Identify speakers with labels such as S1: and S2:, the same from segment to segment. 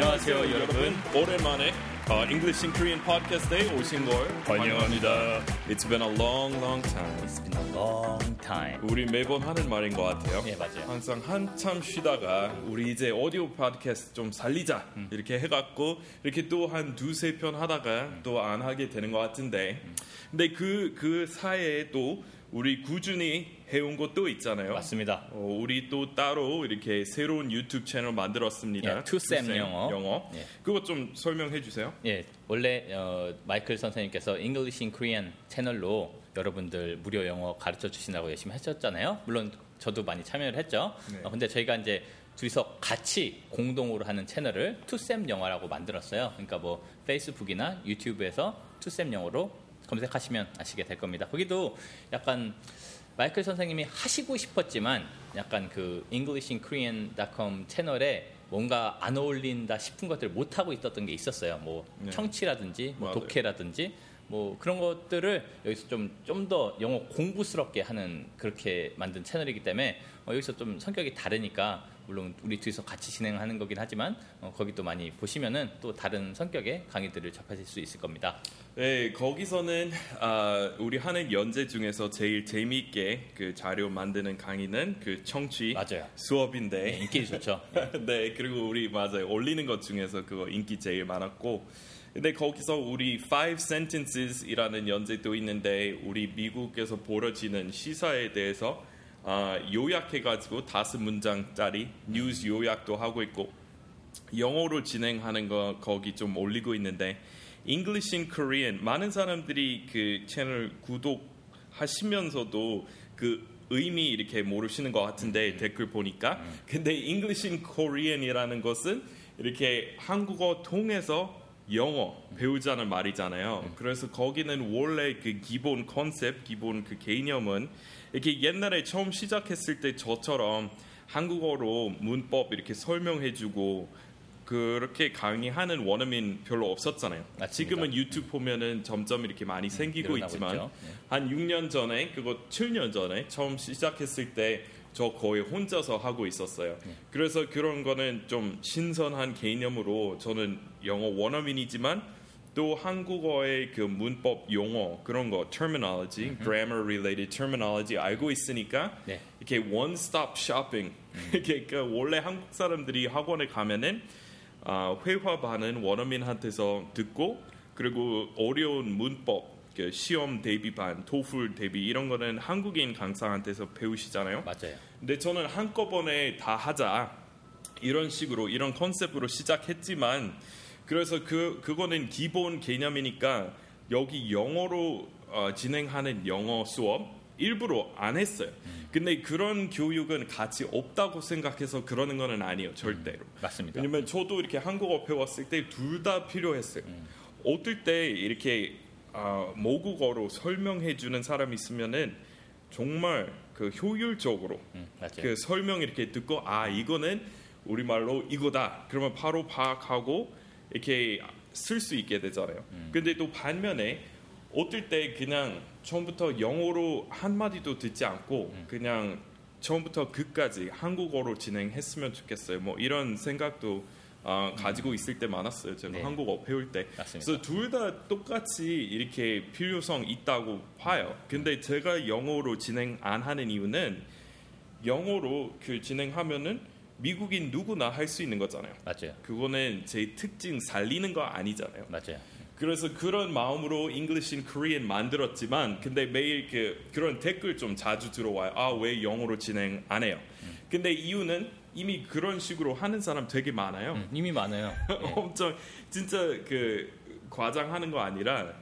S1: 안녕하세요, 여러분.
S2: 오랜만에 어, English in Korean podcast에 오신 걸 환영합니다. It's been a long, long time.
S1: It's been a long time.
S2: 우리 매번 하는 말인 것 같아요.
S1: 예, 맞아요.
S2: 항상 한참 쉬다가 우리 이제 오디오 팟캐스트 좀 살리자
S1: 음.
S2: 이렇게 해갖고 이렇게 또 한 두세 편 하다가 또안 하게 되는 것 같은데 근데 그, 그 사이에 또 우리 꾸준히 해온 것도 있잖아요.
S1: 맞습니다.
S2: 어, 우리 또 따로 이렇게 새로운 유튜브 채널 만들었습니다.
S1: 예, 투쌤 영어.
S2: 영어.
S1: 예.
S2: 그거 좀 설명해 주세요.
S1: 예, 원래 어, 마이클 선생님께서 English in Korean 채널로 여러분들 무료 영어 가르쳐 주신다고 열심히 하셨잖아요. 물론 저도 많이 참여를 했죠.
S2: 네.
S1: 어, 근데 저희가 이제 둘이서 같이 공동으로 하는 채널을 투쌤 영어라고 만들었어요. 그러니까 뭐 페이스북이나 유튜브에서 투쌤 영어로 검색하시면 아시게 될 겁니다. 거기도 약간 마이클 선생님이 하시고 싶었지만 약간 그 EnglishinKorean.com 채널에 뭔가 안 어울린다 싶은 것들을 못 하고 있었던 게 있었어요. 뭐
S2: 네.
S1: 청취라든지 뭐
S2: 맞아요.
S1: 독해라든지 뭐 그런 것들을 여기서 좀 좀 더 영어 공부스럽게 하는 그렇게 만든 채널이기 때문에 어, 여기서 좀 성격이 다르니까 물론 우리 둘이서 같이 진행하는 거긴 하지만 어, 거기도 많이 보시면은 또 다른 성격의 강의들을 접하실 수 있을 겁니다.
S2: 네, 거기서는 아, 우리 하는 연재 중에서 제일 재미있게 그 자료 만드는 강의는 그 청취
S1: 맞아요.
S2: 수업인데
S1: 네, 인기 좋죠.
S2: 네, 그리고 우리 맞아요. 올리는 것 중에서 그거 인기 제일 많았고. 근데 거기서 우리 five sentences이라는 연재도 있는데 우리 미국에서 벌어지는 시사에 대해서 아, 요약해가지고 다섯 문장짜리 뉴스 요약도 하고 있고 영어로 진행하는 거 거기 좀 올리고 있는데 English in Korean. 많은 사람들이 그 채널 구독하시면서도 그 의미 이렇게 모르시는 것 같은데 댓글 보니까. 근데 English in Korean이라는 것은 이렇게 한국어 통해서 영어 배우자는 말이잖아요. 그래서 거기는 원래 그 기본 컨셉, 기본 그 개념은 이렇게 옛날에 처음 시작했을 때 저처럼 한국어로 문법 이렇게 설명해주고 그렇게 강의하는 원어민 별로 없었잖아요.
S1: 맞습니다.
S2: 지금은 유튜브 보면은 점점 이렇게 많이 생기고
S1: 늘어나고
S2: 있지만.
S1: 네.
S2: 한 6년 전에 그거 7년 전에 처음 시작했을 때 저 거의 혼자서 하고 있었어요.
S1: 네.
S2: 그래서 그런 거는 좀 신선한 개념으로 저는 영어 원어민이지만 또 한국어의 그 문법 용어 그런 거 terminology, grammar related terminology 알고 있으니까
S1: 네.
S2: 이렇게 one stop shopping 이렇게 그 원래 한국 사람들이 학원에 가면은 아, 회화 반은 원어민한테서 듣고 그리고 어려운 문법 그 시험 대비반, 토플 대비 이런 거는 한국인 강사한테서 배우시잖아요.
S1: 맞아요.
S2: 근데 저는 한꺼번에 다 하자 이런 식으로 이런 컨셉으로 시작했지만 그래서 그 그거는 기본 개념이니까 여기 영어로 어, 진행하는 영어 수업 일부러 안 했어요. 근데 그런 교육은 같이 없다고 생각해서 그러는 거는 아니에요, 절대로.
S1: 맞습니다.
S2: 왜냐면 저도 이렇게 한국어 배웠을 때 둘 다 필요했어요. 어떨 때 이렇게 아, 모국어로 설명해 주는 사람이 있으면은 정말 그 효율적으로
S1: 음.
S2: 그 설명 이렇게 듣고 아 이거는 우리 말로 이거다. 그러면 바로 파악하고 이렇게 쓸 수 있게 되잖아요.
S1: 음.
S2: 근데 또 반면에 어떨 때 그냥 처음부터 영어로 한 마디도 듣지 않고
S1: 음.
S2: 그냥 처음부터 끝까지 한국어로 진행했으면 좋겠어요. 뭐 이런 생각도 아, 가지고 있을 때 많았어요. 제가
S1: 네.
S2: 한국어 배울 때.
S1: 맞습니다.
S2: 그래서 둘 다 똑같이 이렇게 필요성 있다고 봐요. 근데 제가 영어로 진행 안 하는 이유는 영어로 그 진행하면은 미국인 누구나 할 수 있는 거잖아요.
S1: 맞아요.
S2: 그거는 제 특징 살리는 거 아니잖아요.
S1: 맞아요.
S2: 그래서 그런 마음으로 English in Korean 만들었지만 근데 매일 그 그런 댓글 좀 자주 들어와요. 아 왜 영어로 진행 안 해요? 근데 이유는 이미 그런 식으로 하는 사람 되게 많아요.
S1: 음, 이미 많아요. 예.
S2: 엄청 진짜 그 과장하는 거 아니라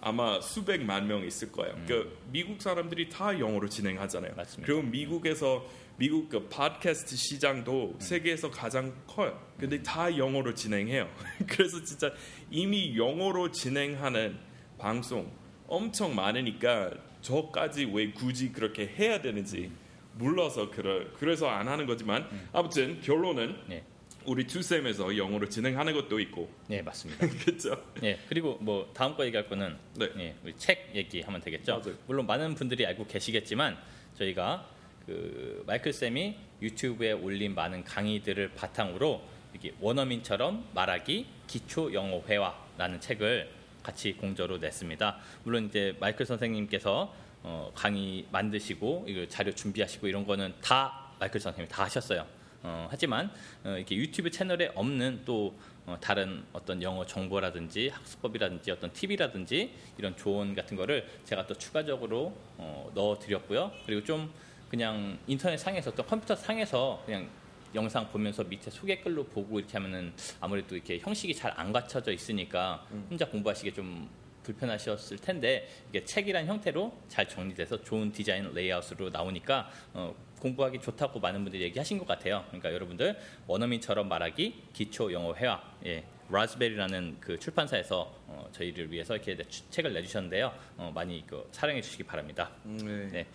S2: 아마 수백만 명 있을 거예요. 그 미국 사람들이 다 영어로 진행하잖아요.
S1: 음. 맞습니다.
S2: 그리고 미국에서 미국 그 팟캐스트 시장도 세계에서 가장 커요. 근데
S1: 음.
S2: 다 영어로 진행해요. 그래서 진짜 이미 영어로 진행하는 방송 엄청 많으니까 저까지 왜 굳이 그렇게 해야 되는지 몰라서 그래 그래서 안 하는 거지만 아무튼 결론은
S1: 네.
S2: 우리 투쌤에서 영어로 진행하는 것도 있고
S1: 네, 맞습니다.
S2: 그렇죠.
S1: 예, 그리고 뭐 다음 거 얘기할 거는
S2: 네.
S1: 예, 우리 책 얘기하면 되겠죠.
S2: 맞아요.
S1: 물론 많은 분들이 알고 계시겠지만 저희가 그 마이클 쌤이 유튜브에 올린 많은 강의들을 바탕으로 이렇게 원어민처럼 말하기 기초 영어 회화라는 책을 같이 공저로 냈습니다. 물론 이제 마이클 선생님께서 어, 강의 만드시고 이거 자료 준비하시고 이런 거는 다 마이클 선생님이 다 하셨어요. 어, 하지만 어, 이렇게 유튜브 채널에 없는 또 어, 다른 어떤 영어 정보라든지 학습법이라든지 어떤 팁이라든지 이런 조언 같은 거를 제가 또 추가적으로 어, 넣어 드렸고요. 그리고 좀 그냥 인터넷 상에서 또 컴퓨터 상에서 그냥 영상 보면서 밑에 소개 글로 보고 이렇게 하면은 아무래도 이렇게 형식이 잘 안 갖춰져 있으니까 혼자 공부하시기 좀 불편하셨을 텐데 이게 책이란 형태로 잘 정리돼서 좋은 디자인 레이아웃으로 나오니까 어, 공부하기 좋다고 많은 분들이 얘기하신 것 같아요. 그러니까 여러분들 원어민처럼 말하기 기초 영어 회화 예. 라즈베리라는 그 출판사에서 어, 저희를 위해서 이렇게 내- 책을 내주셨는데요. 어, 많이 그 사랑해 주시기 바랍니다.
S2: 네.
S1: 네.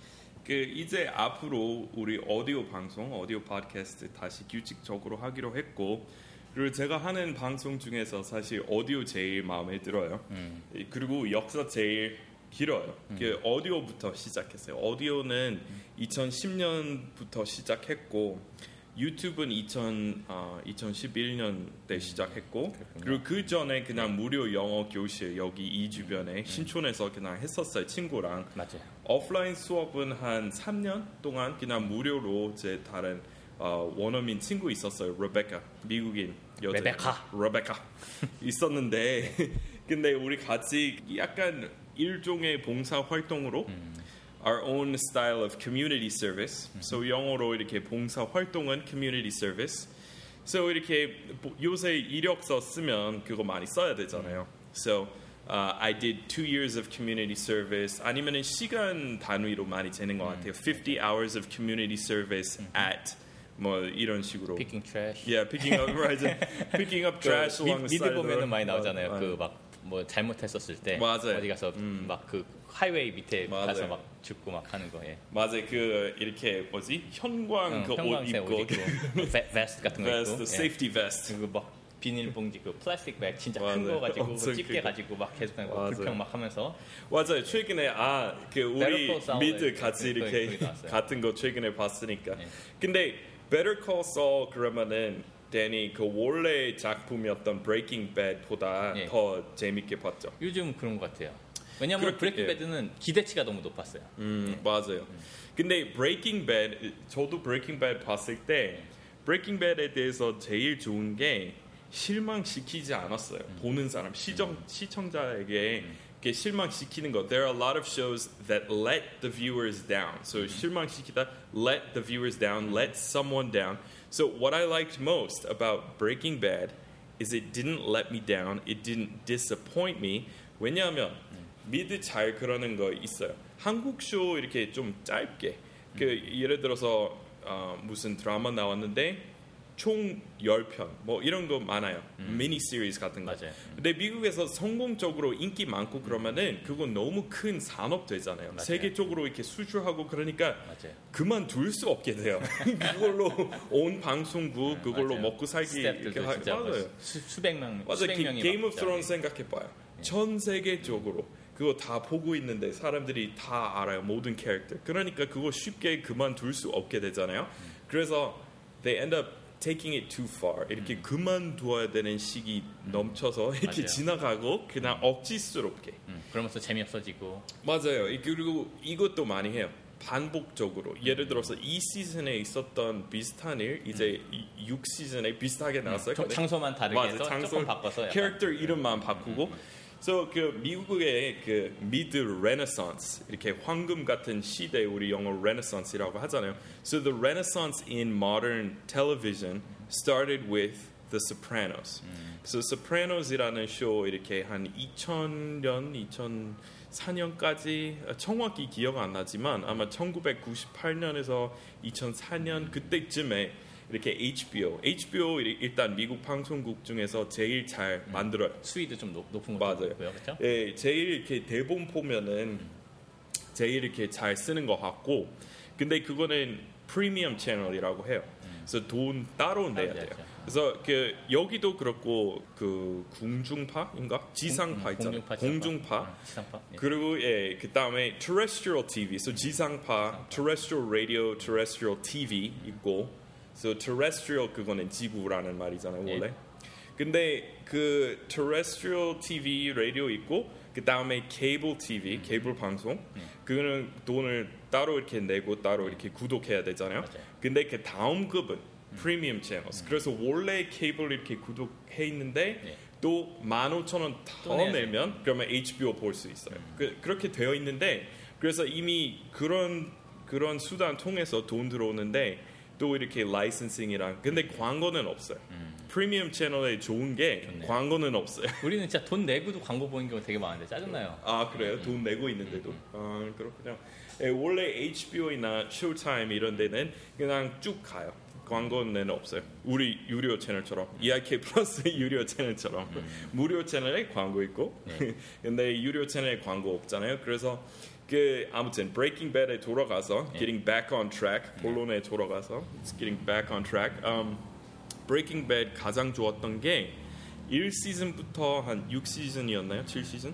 S2: 그 이제 앞으로 우리 오디오 방송, 오디오 팟캐스트 다시 규칙적으로 하기로 했고 그리고 제가 하는 방송 중에서 사실 오디오 제일 마음에 들어요.
S1: 음.
S2: 그리고 역사 제일 길어요. 그 오디오부터 시작했어요. 오디오는 2010년부터 시작했고 유튜브는 2000, 아, 2011년 때 시작했고 그리고 그 전에 그냥 무료 영어 교실 여기 이 주변에 신촌에서 그냥 했었어요 친구랑
S1: 맞아요.
S2: 오프라인 수업은 한 3년 동안 그냥 무료로 제 다른 어, 원어민 친구 있었어요. 레베카 미국인 여자.
S1: 레베카.
S2: 레베카 있었는데 근데 우리 같이 약간 일종의 봉사 활동으로 our own style of community service. So 영어로 이렇게 봉사 활동은 community service. So 이렇게 보- 요새 이력서 쓰면 그거 많이 써야 되잖아요. So uh, I did two years of community service. 아니면은 시간 단위로 많이 재는 것 같아요. 50 hours of community service at 뭐 이런 식으로.
S1: Picking trash.
S2: Yeah, picking up right, picking up trash
S1: 그
S2: along the
S1: 미,
S2: side
S1: 미드 보면은. 많이 나오잖아요. 그 막 뭐 잘못했었을 때
S2: 맞아요.
S1: 어디 가서 막그 하이웨이 밑에
S2: 맞아요.
S1: 가서 막 줍고 막 하는 거. 예.
S2: 맞아요. 그 이렇게 뭐지 현광
S1: 응,
S2: 그옷
S1: 형광색
S2: 입고
S1: 옷 입고 ve, vest 같은 거
S2: vest,
S1: 입고. 예.
S2: safety vest.
S1: 그리고 막 비닐봉지 그 plastic bag 진짜 큰. 거 가지고
S2: 엄청
S1: 집게. 가지고 막 계속
S2: 맞아요.
S1: 불평 막 하면서
S2: 맞아요. 최근에 아 그 우리 미드 같이 이렇게. 같은 거 최근에 봤으니까.
S1: 네.
S2: 근데 Better Call Saul 그러면은 데니 그 원래 작품이었던 Breaking Bad보다
S1: 예.
S2: 더 재밌게 봤죠.
S1: 요즘 그런 것 같아요. 왜냐면
S2: 그렇게-
S1: Breaking
S2: 예.
S1: Bad는 기대치가 너무 높았어요.
S2: 음 맞아요. 근데 Breaking Bad 저도 Breaking Bad 봤을 때 Breaking Bad에 대해서 제일 좋은 게 실망시키지 않았어요. 보는 사람 시청 시청자에게 이렇게 실망시키는 거. There are a lot of shows that let the viewers down. So 실망시키다 let the viewers down, let someone down. So what I liked most about Breaking Bad is it didn't let me down. It didn't disappoint me. 왜냐하면 미드 잘 그러는 거 있어요. 한국 쇼 이렇게 좀 짧게 그 예를 들어서 어, 무슨 드라마 나왔는데 총 10편 뭐 이런 거 많아요. 미니 시리즈 같은 거.
S1: 맞아요.
S2: 근데 미국에서 성공적으로 인기 많고 그러면은 그건 너무 큰 산업 되잖아요.
S1: 맞아요.
S2: 세계적으로 이렇게 수출하고 그러니까
S1: 맞아요.
S2: 그만둘 수 없게 돼요. 그걸로 온 방송국 그걸로
S1: 맞아요.
S2: 먹고 살기 이렇게 하,
S1: 뭐
S2: 맞아요.
S1: 수, 수백 명,
S2: 맞아
S1: 수백
S2: 게,
S1: 명이
S2: 게임
S1: 막
S2: of
S1: 진짜
S2: Thrones 생각해 봐요. 전 세계적으로 그거 다 보고 있는데 사람들이 다 알아요 모든 캐릭터. 그러니까 그거 쉽게 그만둘 수 없게 되잖아요. 그래서 they end up taking it too far. 이렇게 그만두어야 되는 시기 넘쳐서 이렇게
S1: 맞아요.
S2: 지나가고 그냥 억지스럽게.
S1: 음, 그러면서 재미없어지고
S2: 맞아요. 이- 그리고 이것도 많이 해요. 반복적으로 예를 들어서 이 시즌에 있었던 비슷한 일 이제 6 시즌에 비슷하게 나왔어요.
S1: 저-
S2: 근데
S1: 장소만 다르게
S2: 맞아,
S1: 해서
S2: 장소,
S1: 조금 바꿔서.
S2: 캐릭터 이름만 바꾸고. So 그 미국의 그 미드 레네상스 이렇게 황금 같은 시대 우리 영어 renaissance라고 하잖아요. So the renaissance in modern television started with The Sopranos. So Sopranos이라는 쇼 이렇게 한 2000년 2004년까지 정확히 기억 안 나지만 아마 1998년에서 2004년 그때쯤에 이렇게 HBO, HBO 일- 일단 미국 방송국 중에서 제일 잘 만들어요.
S1: 수위도 좀 높, 높은
S2: 맞아요.
S1: 같고요, 그렇죠?
S2: 예, 제일 이렇게 대본 보면은 제일 이렇게 잘 쓰는 것 같고, 근데 그거는 프리미엄 채널이라고 해요. 그래서 돈 따로 내야 돼요. 그래서 그 여기도 그렇고 그 궁중파인가 지상파 있잖아요.
S1: 공중파,
S2: 공중파.
S1: 음, 지상파. 예.
S2: 그리고 예, 그 다음에 terrestrial TV, so 지상파, terrestrial radio, terrestrial TV 있고, So terrestrial 그거는 지구라는 말이잖아요
S1: 예.
S2: 원래. 근데 그 terrestrial TV 라디오 있고 그 다음에 케이블 TV 케이블 방송 그거는 돈을 따로 이렇게 내고 따로 이렇게 구독해야 되잖아요.
S1: 맞아요.
S2: 근데 그 다음 급은 프리미엄 채널. 그래서 원래 케이블 이렇게 구독해 있는데
S1: 예.
S2: 또 15,000원 또더 내면 그러면 HBO 볼 수 있어요. 그, 그렇게 되어 있는데 그래서 이미 그런 그런 수단 통해서 돈 들어오는데 또 이렇게 라이선싱이랑 근데 광고는 없어요. 프리미엄 채널에 좋은 게
S1: 좋네요.
S2: 광고는 없어요.
S1: 우리는 진짜 돈 내고도 광고 보는 경우 되게 많은데 짜증나요.
S2: 아 그래요? 돈 내고 있는데도 아 그렇군요. 예, 원래 HBO나 쇼타임 이런 데는 그냥 쭉 가요. 광고는 없어요. 우리 유료 채널처럼 EIK 플러스 유료 채널처럼 무료 채널에 광고 있고
S1: 네.
S2: 근데 유료 채널에 광고 없잖아요. 그래서 그 아무튼 Breaking Bad에 돌아가서
S1: 네.
S2: Getting Back on Track 본론에 돌아가서 Getting Back on Track. Um, Breaking Bad 가장 좋았던 게 1시즌부터 한 6시즌이었나요? 7시즌?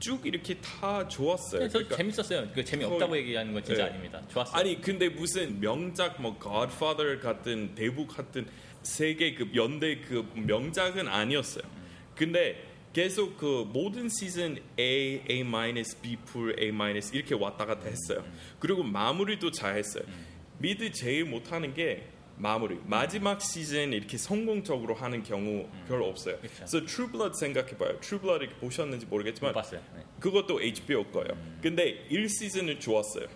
S2: 쭉 이렇게 다 좋았어요.
S1: 저
S2: 그러니까
S1: 재밌었어요. 그 재미없다고
S2: 거의-
S1: 얘기하는 건 진짜
S2: 네.
S1: 아닙니다. 좋았어요.
S2: 아니 근데 무슨 명작 뭐 Godfather 같은 대부 같은 세계급 연대급 명작은 아니었어요. 근데 계속 그 모든 시즌 A, A 마이너스, B 플, A 마이너스 이렇게 왔다 갔다 했어요. 그리고 마무리도 잘 했어요. 미드 제일 못하는 게 마무리. 마지막 시즌 이렇게 성공적으로 하는 경우 별로 없어요.
S1: 그쵸.
S2: 그래서 True Blood 생각해봐요. True Blood 이렇게 보셨는지
S1: 못
S2: 모르겠지만
S1: 봤어요. 네.
S2: 그것도 HBO 거예요.
S1: 음.
S2: 근데 1시즌은 좋았어요.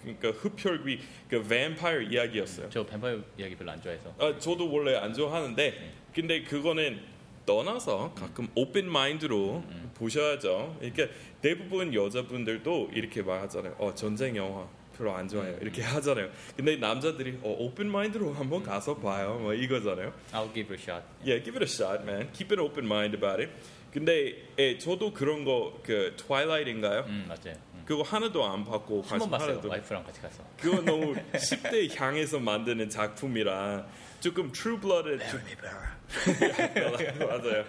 S2: 그러니까 흡혈귀 그 뱀파이어 이야기였어요.
S1: 저 뱀파이어 이야기 별로 안 좋아해서.
S2: 아, 저도 원래 안
S1: 네.
S2: 좋아하는데 근데 그거는 떠나서 가끔 open mind로
S1: 음.
S2: 보셔야죠. 그러니까 대부분 여자분들도 이렇게 말하잖아요. 어 전쟁 영화 별로 안 좋아해요.
S1: 음.
S2: 이렇게 하잖아요. 근데 남자들이 어 open mind로 한번 가서 봐요. 뭐 이거잖아요.
S1: I'll give it a shot.
S2: Yeah, give it a shot, man. Keep an open mind about it. 근데 예, 저도 그런 거그 Twilight인가요?
S1: 음 맞아요. 음.
S2: 그거 하나도 안 받고
S1: 한 번 봤어요.
S2: 하나도
S1: 와이프랑 같이 가서.
S2: 그거 너무 10대 향해서 만드는 작품이라 조금 좀 맞아요.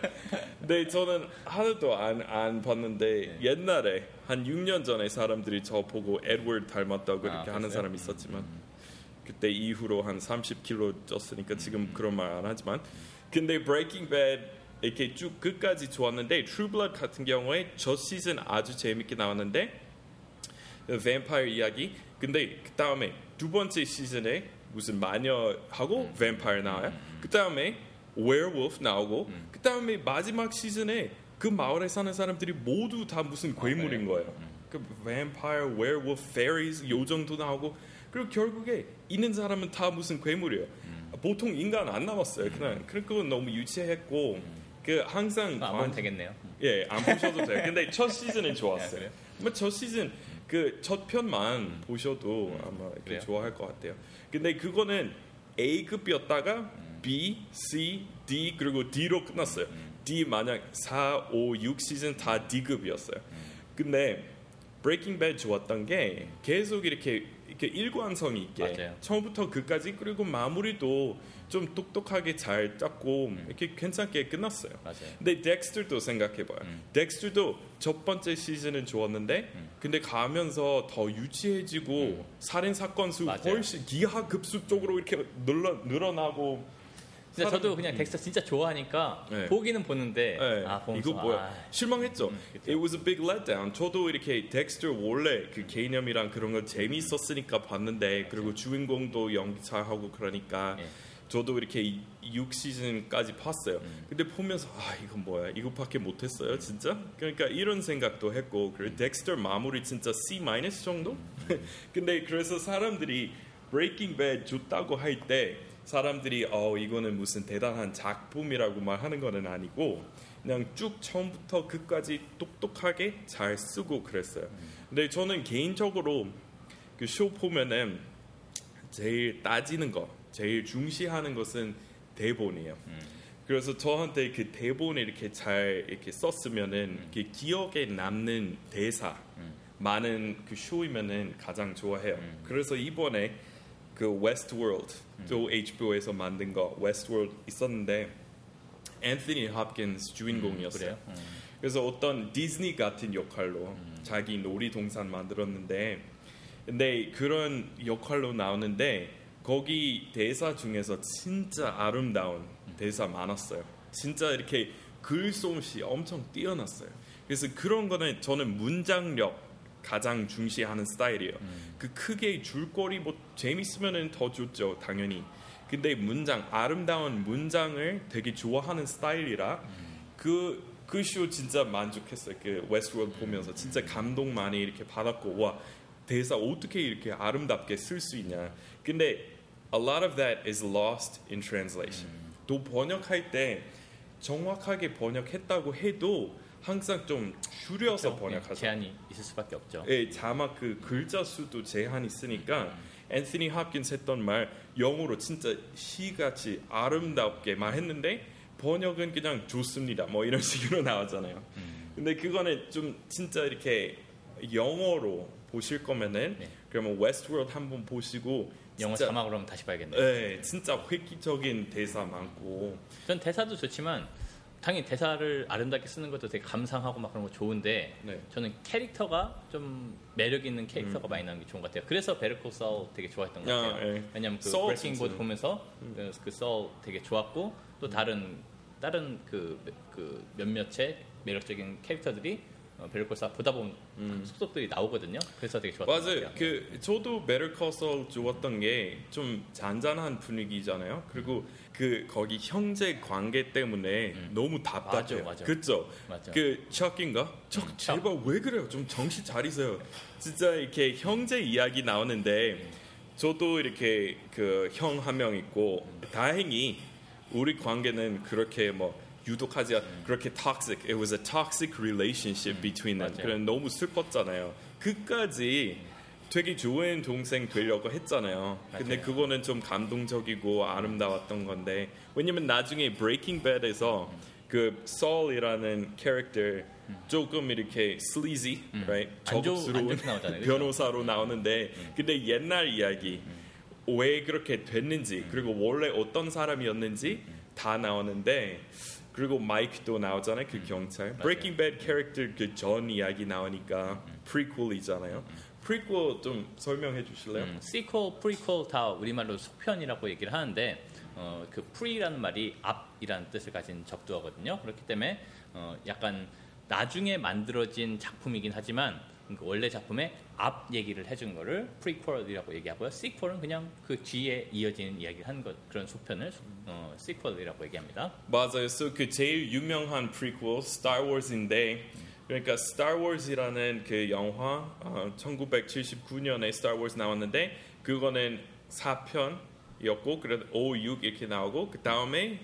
S2: 근데 저는 하나도 안, 안 봤는데 옛날에 한 6년 전에 사람들이 저 보고 에드워드 닮았다고
S1: 아,
S2: 이렇게 하는
S1: 그랬어요?
S2: 사람이 있었지만 그때 이후로 한 30kg 쪘으니까 지금 그런 말 안 하지만 근데 Breaking Bad 이렇게 쭉 끝까지 좋았는데 True Blood 같은 경우에 첫 시즌 아주 재밌게 나왔는데 뱀파이어 이야기. 근데 그 다음에 두 번째 시즌에 무슨 마녀하고 뱀파이어 나와요. 그 다음에 werewolf 나오고 그 다음에 마지막 시즌에 그 마을에 사는 사람들이 모두 다 무슨 괴물인 거예요. 그 뱀파이어, werewolf, fairies 요정도 나오고 그리고 결국에 있는 사람은 다 무슨 괴물이에요. 보통 인간 안 남았어요. 그냥 그거 너무 유치했고 그 항상
S1: 안 보면 되겠네요.
S2: 예, 안 보셔도 돼요. 근데 첫 시즌은
S1: 아,
S2: 좋았어요. 뭐첫 시즌 그 첫 편만 보셔도 아마 이렇게? 좋아할 것 같아요. 근데 그거는 A급이었다가 B, C, D 그리고 D로 끝났어요. D 만약 4, 5, 6 시즌 다 D급이었어요. 근데 Breaking Bad 좋았던 게 계속 이렇게 이렇게 일관성이 있게
S1: 맞아요.
S2: 처음부터 끝까지 그리고 마무리도 좀 똑똑하게 잘 짰고 이렇게 괜찮게 끝났어요.
S1: 맞아요.
S2: 근데 덱스터도 생각해봐요.
S1: 음.
S2: 덱스터도 첫 번째 시즌은 좋았는데,
S1: 음.
S2: 근데 가면서 더 유치해지고 살인 사건 수
S1: 맞아요.
S2: 훨씬 기하급수적으로 이렇게 늘어 늘어나고. 사람-
S1: 저도 그냥 덱스터 진짜 좋아하니까
S2: 네.
S1: 보기는 보는데
S2: 네,
S1: 아
S2: 이거 뭐야?
S1: 아,
S2: 실망했죠.
S1: 음.
S2: It was a big letdown. 저도 이렇게 덱스터 원래 그 개념이랑 그런 거 재밌었으니까 봤는데, 그리고 주인공도 연기 잘하고 그러니까.
S1: 예.
S2: 저도 이렇게 6 시즌까지 봤어요.
S1: 음.
S2: 근데 보면서 아 이건 뭐야? 이거밖에 못했어요, 진짜? 그러니까 이런 생각도 했고 그리고 덱스터 마무리 진짜 C 마이너스 정도? 근데 그래서 사람들이 브레이킹 배드 좋다고 할 때 사람들이 어 이거는 무슨 대단한 작품이라고 말하는 거는 아니고 그냥 쭉 처음부터 끝까지 똑똑하게 잘 쓰고 그랬어요. 근데 저는 개인적으로 그 쇼 보면은 제일 따지는 거, 제일 중시하는 것은 대본이에요. 그래서 저한테 그 대본을 이렇게 잘 이렇게 썼으면은 이렇게 기억에 남는 대사 많은 그 쇼이면은 가장 좋아해요. 그래서 이번에 그 Westworld 또 HBO에서 만든 거 Westworld 있었는데 앤서니 홉킨스 주인공이었어요.
S1: 음.
S2: 그래서 어떤 디즈니 같은 역할로 자기 놀이동산 만들었는데 근데 그런 역할로 나오는데 거기 대사 중에서 진짜 아름다운 대사 많았어요. 진짜 이렇게 글솜씨 엄청 뛰어났어요. 그래서 그런 거는 저는 문장력 가장 중시하는 스타일이에요. 그 크게 줄거리 뭐 재밌으면은 더 좋죠, 당연히. 근데 문장 아름다운 문장을 되게 좋아하는 스타일이라 그 그 쇼 진짜 만족했어요. 그 웨스트월드 보면서 진짜 감동 많이 이렇게 받았고 와 대사 어떻게 이렇게 아름답게 쓸 수 있냐. 근데 a lot of that is lost in translation. 또 번역할 때 정확하게 번역했다고 해도 항상 좀 줄여서
S1: 그렇죠?
S2: 번역하죠.
S1: 제한이 있을 수밖에 없죠.
S2: 예, 자막 그 글자 수도 제한 있으니까 앤서니 홉킨스 했던 말 영어로 진짜 시같이 아름답게 말했는데 번역은 그냥 좋습니다. 뭐 이런 식으로 나왔잖아요.
S1: 음.
S2: 근데 그거는 좀 진짜 이렇게 영어로 보실 거면은
S1: 네.
S2: 그러면 웨스트월드 한번 보시고
S1: 영어
S2: 진짜
S1: 자막으로 하면 다시 봐야겠네요.
S2: 예, 진짜 획기적인 대사 많고
S1: 전 대사도 좋지만 당연히 대사를 아름답게 쓰는 것도 되게 감상하고 막 그런 거 좋은데
S2: 네.
S1: 저는 캐릭터가 좀 매력 있는 캐릭터가 많이 나오는 게 좋은 것 같아요. 그래서 Better Call Saul 되게 좋아했던 것
S2: 아,
S1: 같아요.
S2: 예.
S1: 왜냐면 그 Breaking Bad 보면서 그 Saul 되게 좋았고 또 다른 다른 그, 그 몇몇의 매력적인 캐릭터들이 어, Saul 보다 보면 속속들이 나오거든요. 그래서 되게 좋았던 것
S2: 맞아요.
S1: 같아요.
S2: 그 저도 베르커서 좋았던 게 좀 잔잔한 분위기잖아요. 그리고 그 거기 형제 관계 때문에 너무 답답해요.
S1: 음. 맞아, 맞아.
S2: 그죠?
S1: 맞아.
S2: 그 척인가? 척
S1: 음, 척.
S2: 제발 왜 그래요? 좀 정신 차리세요. 진짜 이렇게 형제 이야기 나오는데 저도 이렇게 그 형 한 명 있고 다행히 우리 관계는 그렇게 뭐 유독하지 않 그렇게 toxic. It was a toxic relationship between them.
S1: 음.
S2: 그래 너무 슬펐잖아요. 그까지 되게 좋은 동생 되려고 했잖아요. 근데
S1: 맞아요.
S2: 그거는 좀 감동적이고 아름다웠던 건데 왜냐면 나중에 Breaking Bad에서 그 Saul이라는 캐릭터 조금 이렇게 sleazy, right?
S1: 좋게 나오잖아요, 그죠?
S2: 변호사로 나오는데 근데 옛날 이야기 왜 그렇게 됐는지 그리고 원래 어떤 사람이었는지 다 나오는데 그리고 마이크도 나오잖아요 그 경찰. Breaking Bad 캐릭터 그 전 이야기 나오니까 prequel이잖아요. prequel 좀 설명해 주실래요?
S1: 음, sequel, prequel 다 우리말로 속편이라고 얘기를 하는데 어, 그 pre라는 말이 앞이라는 뜻을 가진 접두어거든요. 그렇기 때문에 어, 약간 나중에 만들어진 작품이긴 하지만 그 원래 작품의 앞 얘기를 해준 거를 prequel이라고 얘기하고요. sequel은 그냥 그 뒤에 이어지는 이야기를 한 것, 그런 속편을 어, 시퀄이라고 얘기합니다.
S2: 맞아요. So 그 제일 유명한 프리퀄 Wars인데 그러니까 Wars이라는 그 영화 어, 1979년에 Star Wars 나왔는데 그거는 4편이었고 그래도 5, 6 이렇게 나오고 그 다음에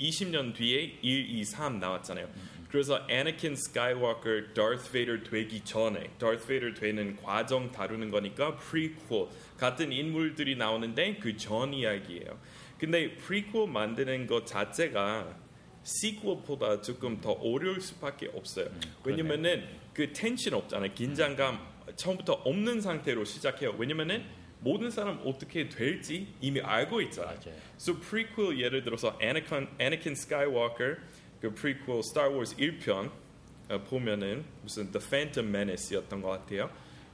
S2: 20년 뒤에 1, 2, 3 나왔잖아요. 그래서 Anakin Skywalker, Darth Vader 되기 전에 Darth Vader 되는 과정 다루는 거니까 prequel 같은 인물들이 나오는데 그 전 이야기예요. 근데 prequel 만드는 것 자체가 시퀄보다 조금 더 어려울 수밖에 없어요. 왜냐면은 그 텐션 없잖아요. 긴장감 처음부터 없는 상태로 시작해요. 왜냐면은 모든 사람 어떻게 될지 이미 알고 있잖아요.
S1: 맞아요.
S2: So prequel 예를 들어서 Anakin, Anakin Skywalker 그 prequel Star Wars 1편 어, 보면은 무슨 The Phantom Menace였던 것 같아요.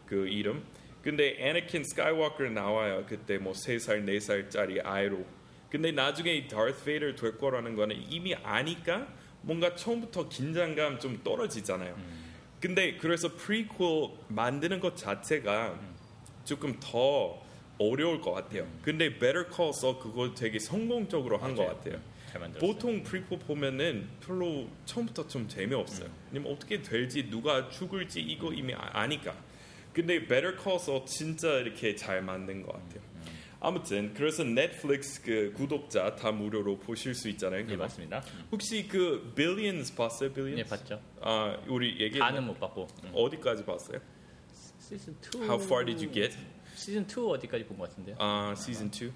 S2: 그 이름. 근데 Anakin Skywalker 나와요. 그때 뭐 3살, 4살짜리 아이로. 근데 나중에 Darth Vader 될 거라는 거는 이미 아니까 뭔가 처음부터 긴장감 좀 떨어지잖아요. 근데 그래서 prequel 만드는 것 자체가 조금 더 어려울 것 같아요. 근데 Better Call Saul 그거 되게 성공적으로 한 것. 같아요.
S1: 잘 만들었어요.
S2: 보통 프리퀄 보면은 별로 처음부터 좀 재미없어요. 왜냐면 어떻게 될지 누가 죽을지 이거 이미 아- 아니까. 근데 Better Call Saul 진짜 이렇게 잘 만든 것 같아요. 아무튼 그래서 넷플릭스 그 구독자 다 무료로 보실 수 있잖아요.
S1: 예,
S2: 그거.
S1: 맞습니다.
S2: 혹시 그 Billions 봤어요? Billions?
S1: 예, 봤죠.
S2: 아 우리 얘기
S1: 다는 못 봤고 음.
S2: 어디까지 봤어요?
S1: 시즌 2
S2: How far did you get?
S1: 시즌 2 어디까지 본 것 같은데요?
S2: 아 시즌 2.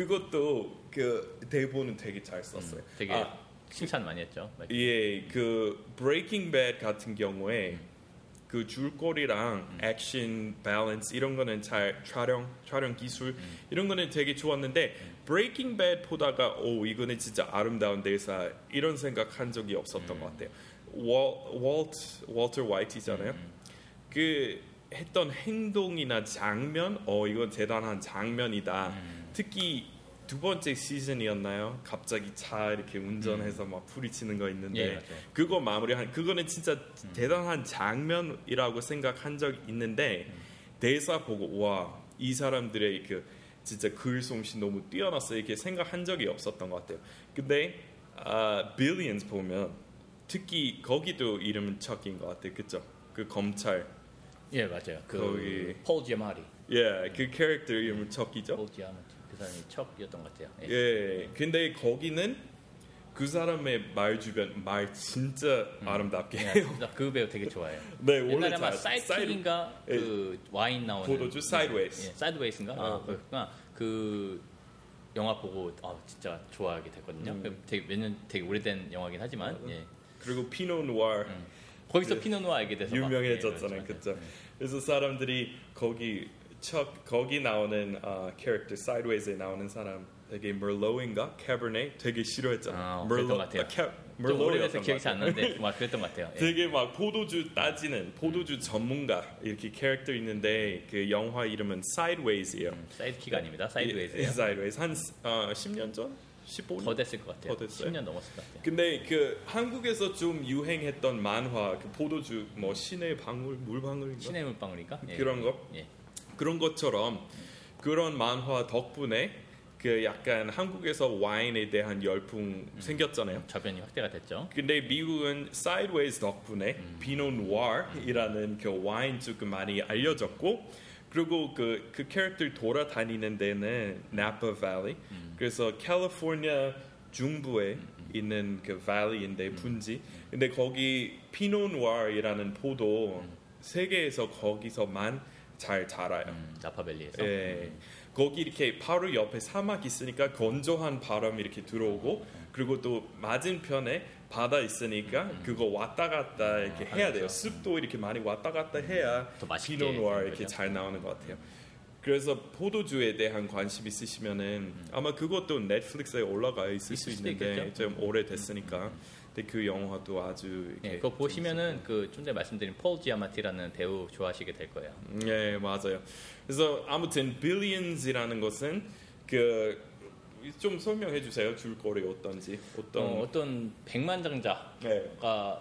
S2: 그것도 그 대본은 되게 잘 썼어요.
S1: 되게
S2: 아,
S1: 칭찬 많이 했죠.
S2: 예, 그 Breaking Bad 같은 경우에 그 줄거리랑 액션, 밸런스 이런 거는 잘 촬영, 촬영 기술 이런 거는 되게 좋았는데 Breaking Bad 보다가 오 이거는 진짜 아름다운 대사 이런 생각 한 적이 없었던 것 같아요. 월, 월트, 월터 화이트잖아요. 그 했던 행동이나 장면, 어 이건 대단한 장면이다. 특히 두 번째 시즌이었나요? 갑자기 차 이렇게 운전해서 막 부딪히는 거
S1: 예,
S2: 있는데
S1: 맞아요.
S2: 그거 마무리한 그거는 진짜 대단한 장면이라고 생각한 적 있는데 대사 보고 와 이 사람들의 그 진짜 글솜씨 너무 뛰어났어 이렇게 생각한 적이 없었던 것 같아요. 근데 아, 빌리언스 보면 특히 거기도 이름은 척인 것 같아요. 그죠? 그 검찰
S1: 예, 맞아요. 그
S2: 거기-
S1: 폴 지아마티.
S2: 예, 그 캐릭터 이름은 척이죠.
S1: 폴 지아마티. 그 사람이 척이었던 것 같아요. 예.
S2: 예, 근데 거기는 그 사람의 말주변 말 진짜 아름답게
S1: 예,
S2: 해요.
S1: 나 그 배우 되게 좋아해요.
S2: 네, 원래
S1: 옛날에 아마
S2: 잘-
S1: 사이드킥인가
S2: 예.
S1: 그 와인 나오는
S2: 포도주 Sideways.
S1: 예, Sideways인가? 아,
S2: 어.
S1: 그렇구나. 그 영화 보고 아, 진짜 좋아하게 됐거든요.
S2: 음.
S1: 되게 몇년 되게 오래된 영화긴 하지만 예.
S2: 그리고 피노 누아르
S1: 거기서
S2: 그
S1: 피노누아 알게 돼서 막,
S2: 유명해졌잖아요,
S1: 예,
S2: 그죠?
S1: 맞아요.
S2: 그래서 사람들이 거기 척 거기 나오는 어, 캐릭터 Sideways에 나오는 사람 되게 merlot인가 cabernet 되게 싫어했잖아요.
S1: 아, 그랬던 것 같아요.
S2: 아, 캐- merlot이었던
S1: 기억이 안. 나는데 막 그랬던 것 같아요. 예.
S2: 되게 막 포도주 따지는 포도주 전문가 이렇게 캐릭터 있는데 그 영화 이름은 Sideways이에요.
S1: 음, 사이드킥 아닙니다. Sideways예요.
S2: Sideways 한 어, 10년 전, 15년.
S1: 더 됐을 것 같아요.
S2: 더 됐어요?
S1: 10년 넘었을 것 같아요.
S2: 근데 그 한국에서 좀 유행했던 만화 그 포도주 뭐 신의 방울 물방울인가
S1: 신의 물방울인가? 예.
S2: 그런 거
S1: 예.
S2: 그런 것처럼 그런 만화 덕분에 그 약간 한국에서 와인에 대한 열풍 생겼잖아요.
S1: 저변이 확대가 됐죠.
S2: 근데 미국은 Sideways 덕분에 피노 누아르이라는 그 와인 조금 많이 알려졌고 그리고 그, 그 캐릭터 돌아다니는 데는 나파 밸리 그래서 캘리포니아 중부에 있는 그 밸리인데 분지. 근데 거기 피노 누아르이라는 포도 세계에서 거기서만 잘 자라요.
S1: 음, 나파밸리에서.
S2: 예. 거기 이렇게 바로 옆에 사막 있으니까 건조한 바람이 이렇게 들어오고 그리고 또 맞은편에 바다 있으니까 그거 왔다 갔다 이렇게 해야 돼요. 습도 이렇게 많이 왔다 갔다 해야
S1: 더 맛있게
S2: 피노누아 이렇게. 잘 나오는 것 같아요. 그래서 포도주에 대한 관심 있으시면은 아마 그것도 넷플릭스에 올라가 있을 수
S1: 있을 수도
S2: 있는데. 좀 오래됐으니까 근데 그 영화도 아주
S1: 예,
S2: 이렇게
S1: 그거 보시면은 그 좀 전에 말씀드린 폴 지아마티라는 배우 좋아하시게 될 거예요.
S2: 네 맞아요. 그래서 아무튼 billions이라는 것은 그 좀 설명해 주세요. 줄거리 어떤지 어떤
S1: 어, 어떤 백만 장자가
S2: 네.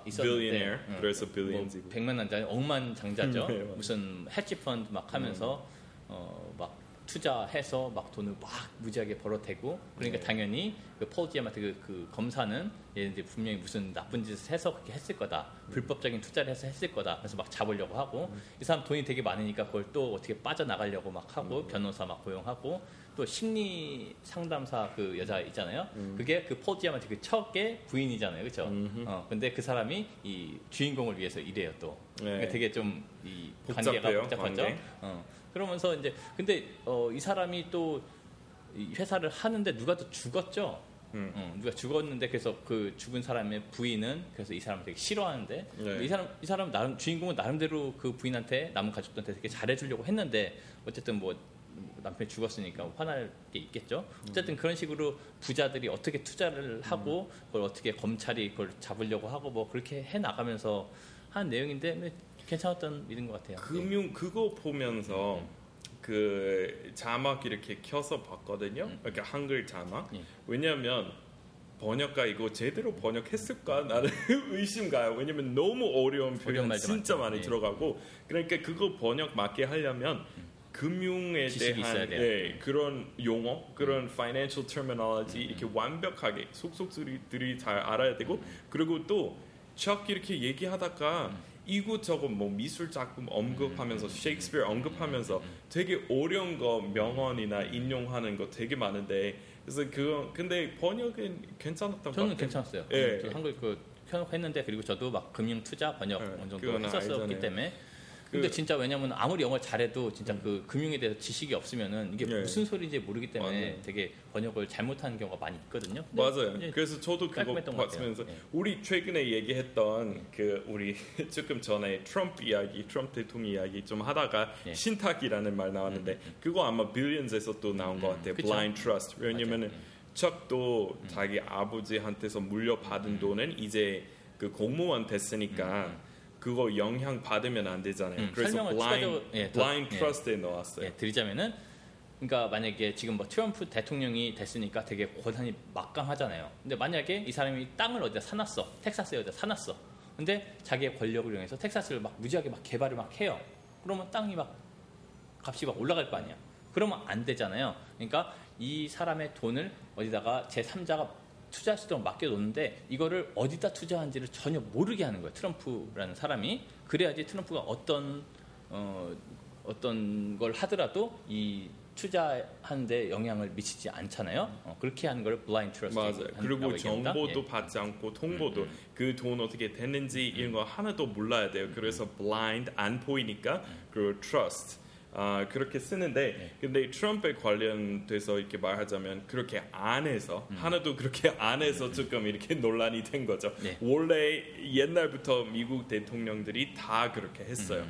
S1: 있었는데
S2: billionaire
S1: 응.
S2: 그래서 billions이고
S1: 뭐 백만 장자, 억만 장자죠.
S2: 네, 맞아요.
S1: 무슨 헤지 펀드 막 하면서 어, 막 투자해서 막 돈을 막 무지하게 벌어대고 그러니까
S2: 네.
S1: 당연히 그폴 지아마티 그, 그 검사는 얘 이제 분명히 무슨 나쁜 짓을 해서 그렇게 했을 거다. 불법적인 투자를 해서 했을 거다. 그래서 막 잡으려고 하고 이 사람 돈이 되게 많으니까 그걸 또 어떻게 빠져나가려고 막 하고 변호사 막 고용하고 또 심리 상담사 그 여자 있잖아요. 그게 그폴 지아마티 그 척의 부인이잖아요. 그렇죠?
S2: 음흠.
S1: 어, 근데 그 사람이 이 주인공을 위해서 일해요 또.
S2: 네.
S1: 그러니까 되게 좀 이 관계가 복잡하죠. 어. 그러면서 이제 근데 어, 이 사람이 또 이 회사를 하는데 누가 또 죽었죠.
S2: 음.
S1: 어, 누가 죽었는데 그래서 그 죽은 사람의 부인은 그래서 이 사람을 되게 싫어하는데
S2: 네.
S1: 이 사람 이 사람 나름 주인공은 나름대로 그 부인한테 남은 가족들한테 되게 잘해주려고 했는데 어쨌든 뭐 남편이 죽었으니까 화날 게 있겠죠. 어쨌든 그런 식으로 부자들이 어떻게 투자를 하고 그걸 어떻게 검찰이 그걸 잡으려고 하고 뭐 그렇게 해 나가면서 한 내용인데 뭐 괜찮았던 일인 것 같아요.
S2: 금융 그거 보면서 그 자막 이렇게 켜서 봤거든요.
S1: 음.
S2: 그러니까 한글 자막.
S1: 예.
S2: 왜냐하면 번역가 이거 제대로 번역했을까 나는 의심 가요. 왜냐면 너무 어려운 표현 진짜. 많이
S1: 예.
S2: 들어가고 그러니까 그거 번역 맞게 하려면 금융에
S1: 지식이 있어야
S2: 대한.
S1: 음.
S2: 예, 그런 용어, 그런 financial terminology 이렇게 완벽하게 속속들이 잘 알아야 되고
S1: 음.
S2: 그리고 또 척 이렇게 얘기하다가 이곳 저곳 뭐 미술 작품 언급하면서
S1: 음.
S2: 셰익스피어 언급하면서 되게 어려운 거 명언이나 인용하는 거 되게 많은데 그래서 그거 근데 번역은 괜찮았던 것
S1: 저는
S2: 같아요.
S1: 괜찮았어요.
S2: 예.
S1: 저 한글 그 편곡했는데 그리고 저도 막 금융 투자 번역
S2: 예,
S1: 어느 정도 했었기. 때문에. 근데
S2: 그-
S1: 진짜 왜냐면 아무리 영어를 잘해도 진짜 그 금융에 대해서 지식이 없으면 이게
S2: 예.
S1: 무슨 소리인지 모르기 때문에
S2: 맞아요.
S1: 되게 번역을 잘못하는 경우가 많이 있거든요.
S2: 맞아요. 그래서 저도 그거 봤으면서.
S1: 예.
S2: 우리 최근에 얘기했던 그 우리 조금 전에 트럼프 이야기, 트럼프 대통령 이야기 좀 하다가
S1: 예.
S2: 신탁이라는 말 나왔는데 그거 아마 빌리언즈에서 또 나온 것 같아요. blind trust. 왜냐면은
S1: 맞아요.
S2: 척도 자기 아버지한테서 물려받은 돈은 이제 그 공무원 됐으니까 그거 영향 받으면 안 되잖아요.
S1: 음,
S2: 그래서
S1: 설명을
S2: blind,
S1: 추가적으로- 예, 더-
S2: blind
S1: 예.
S2: trust에 넣었어요.
S1: 예, 드리자면은 그러니까 만약에 지금 뭐 트럼프 대통령이 됐으니까 되게 권한이 막강하잖아요. 근데 만약에 이 사람이 땅을 어디다 사놨어, 텍사스에 어디다 사놨어. 근데 자기의 권력을 이용해서 텍사스를 막 무지하게 막 개발을 막 해요. 그러면 땅이 막 값이 막 올라갈 거 아니야. 그러면 안 되잖아요. 그러니까 이 사람의 돈을 어디다가 제 3자가 투자할 수 있도록 맡겨놓는데 이거를 어디다 투자한지를 전혀 모르게 하는 거예요. 트럼프라는 사람이 그래야지 트럼프가 어떤 어, 어떤 걸 하더라도 이 투자하는데 영향을 미치지 않잖아요. 어, 그렇게 하는 걸 blind trust
S2: 맞아요. 그리고 정보도 받지 않고 통보도 그 돈 어떻게 됐는지 이런 거 하나도 몰라야 돼요. 그래서 blind 안 보이니까 그리고 trust 아 그렇게 쓰는데
S1: 네.
S2: 근데 트럼프에 관련돼서 이렇게 말하자면 그렇게 안 해서 하나도 그렇게 안 해서 조금 이렇게 논란이 된 거죠.
S1: 네.
S2: 원래 옛날부터 미국 대통령들이 다 그렇게 했어요.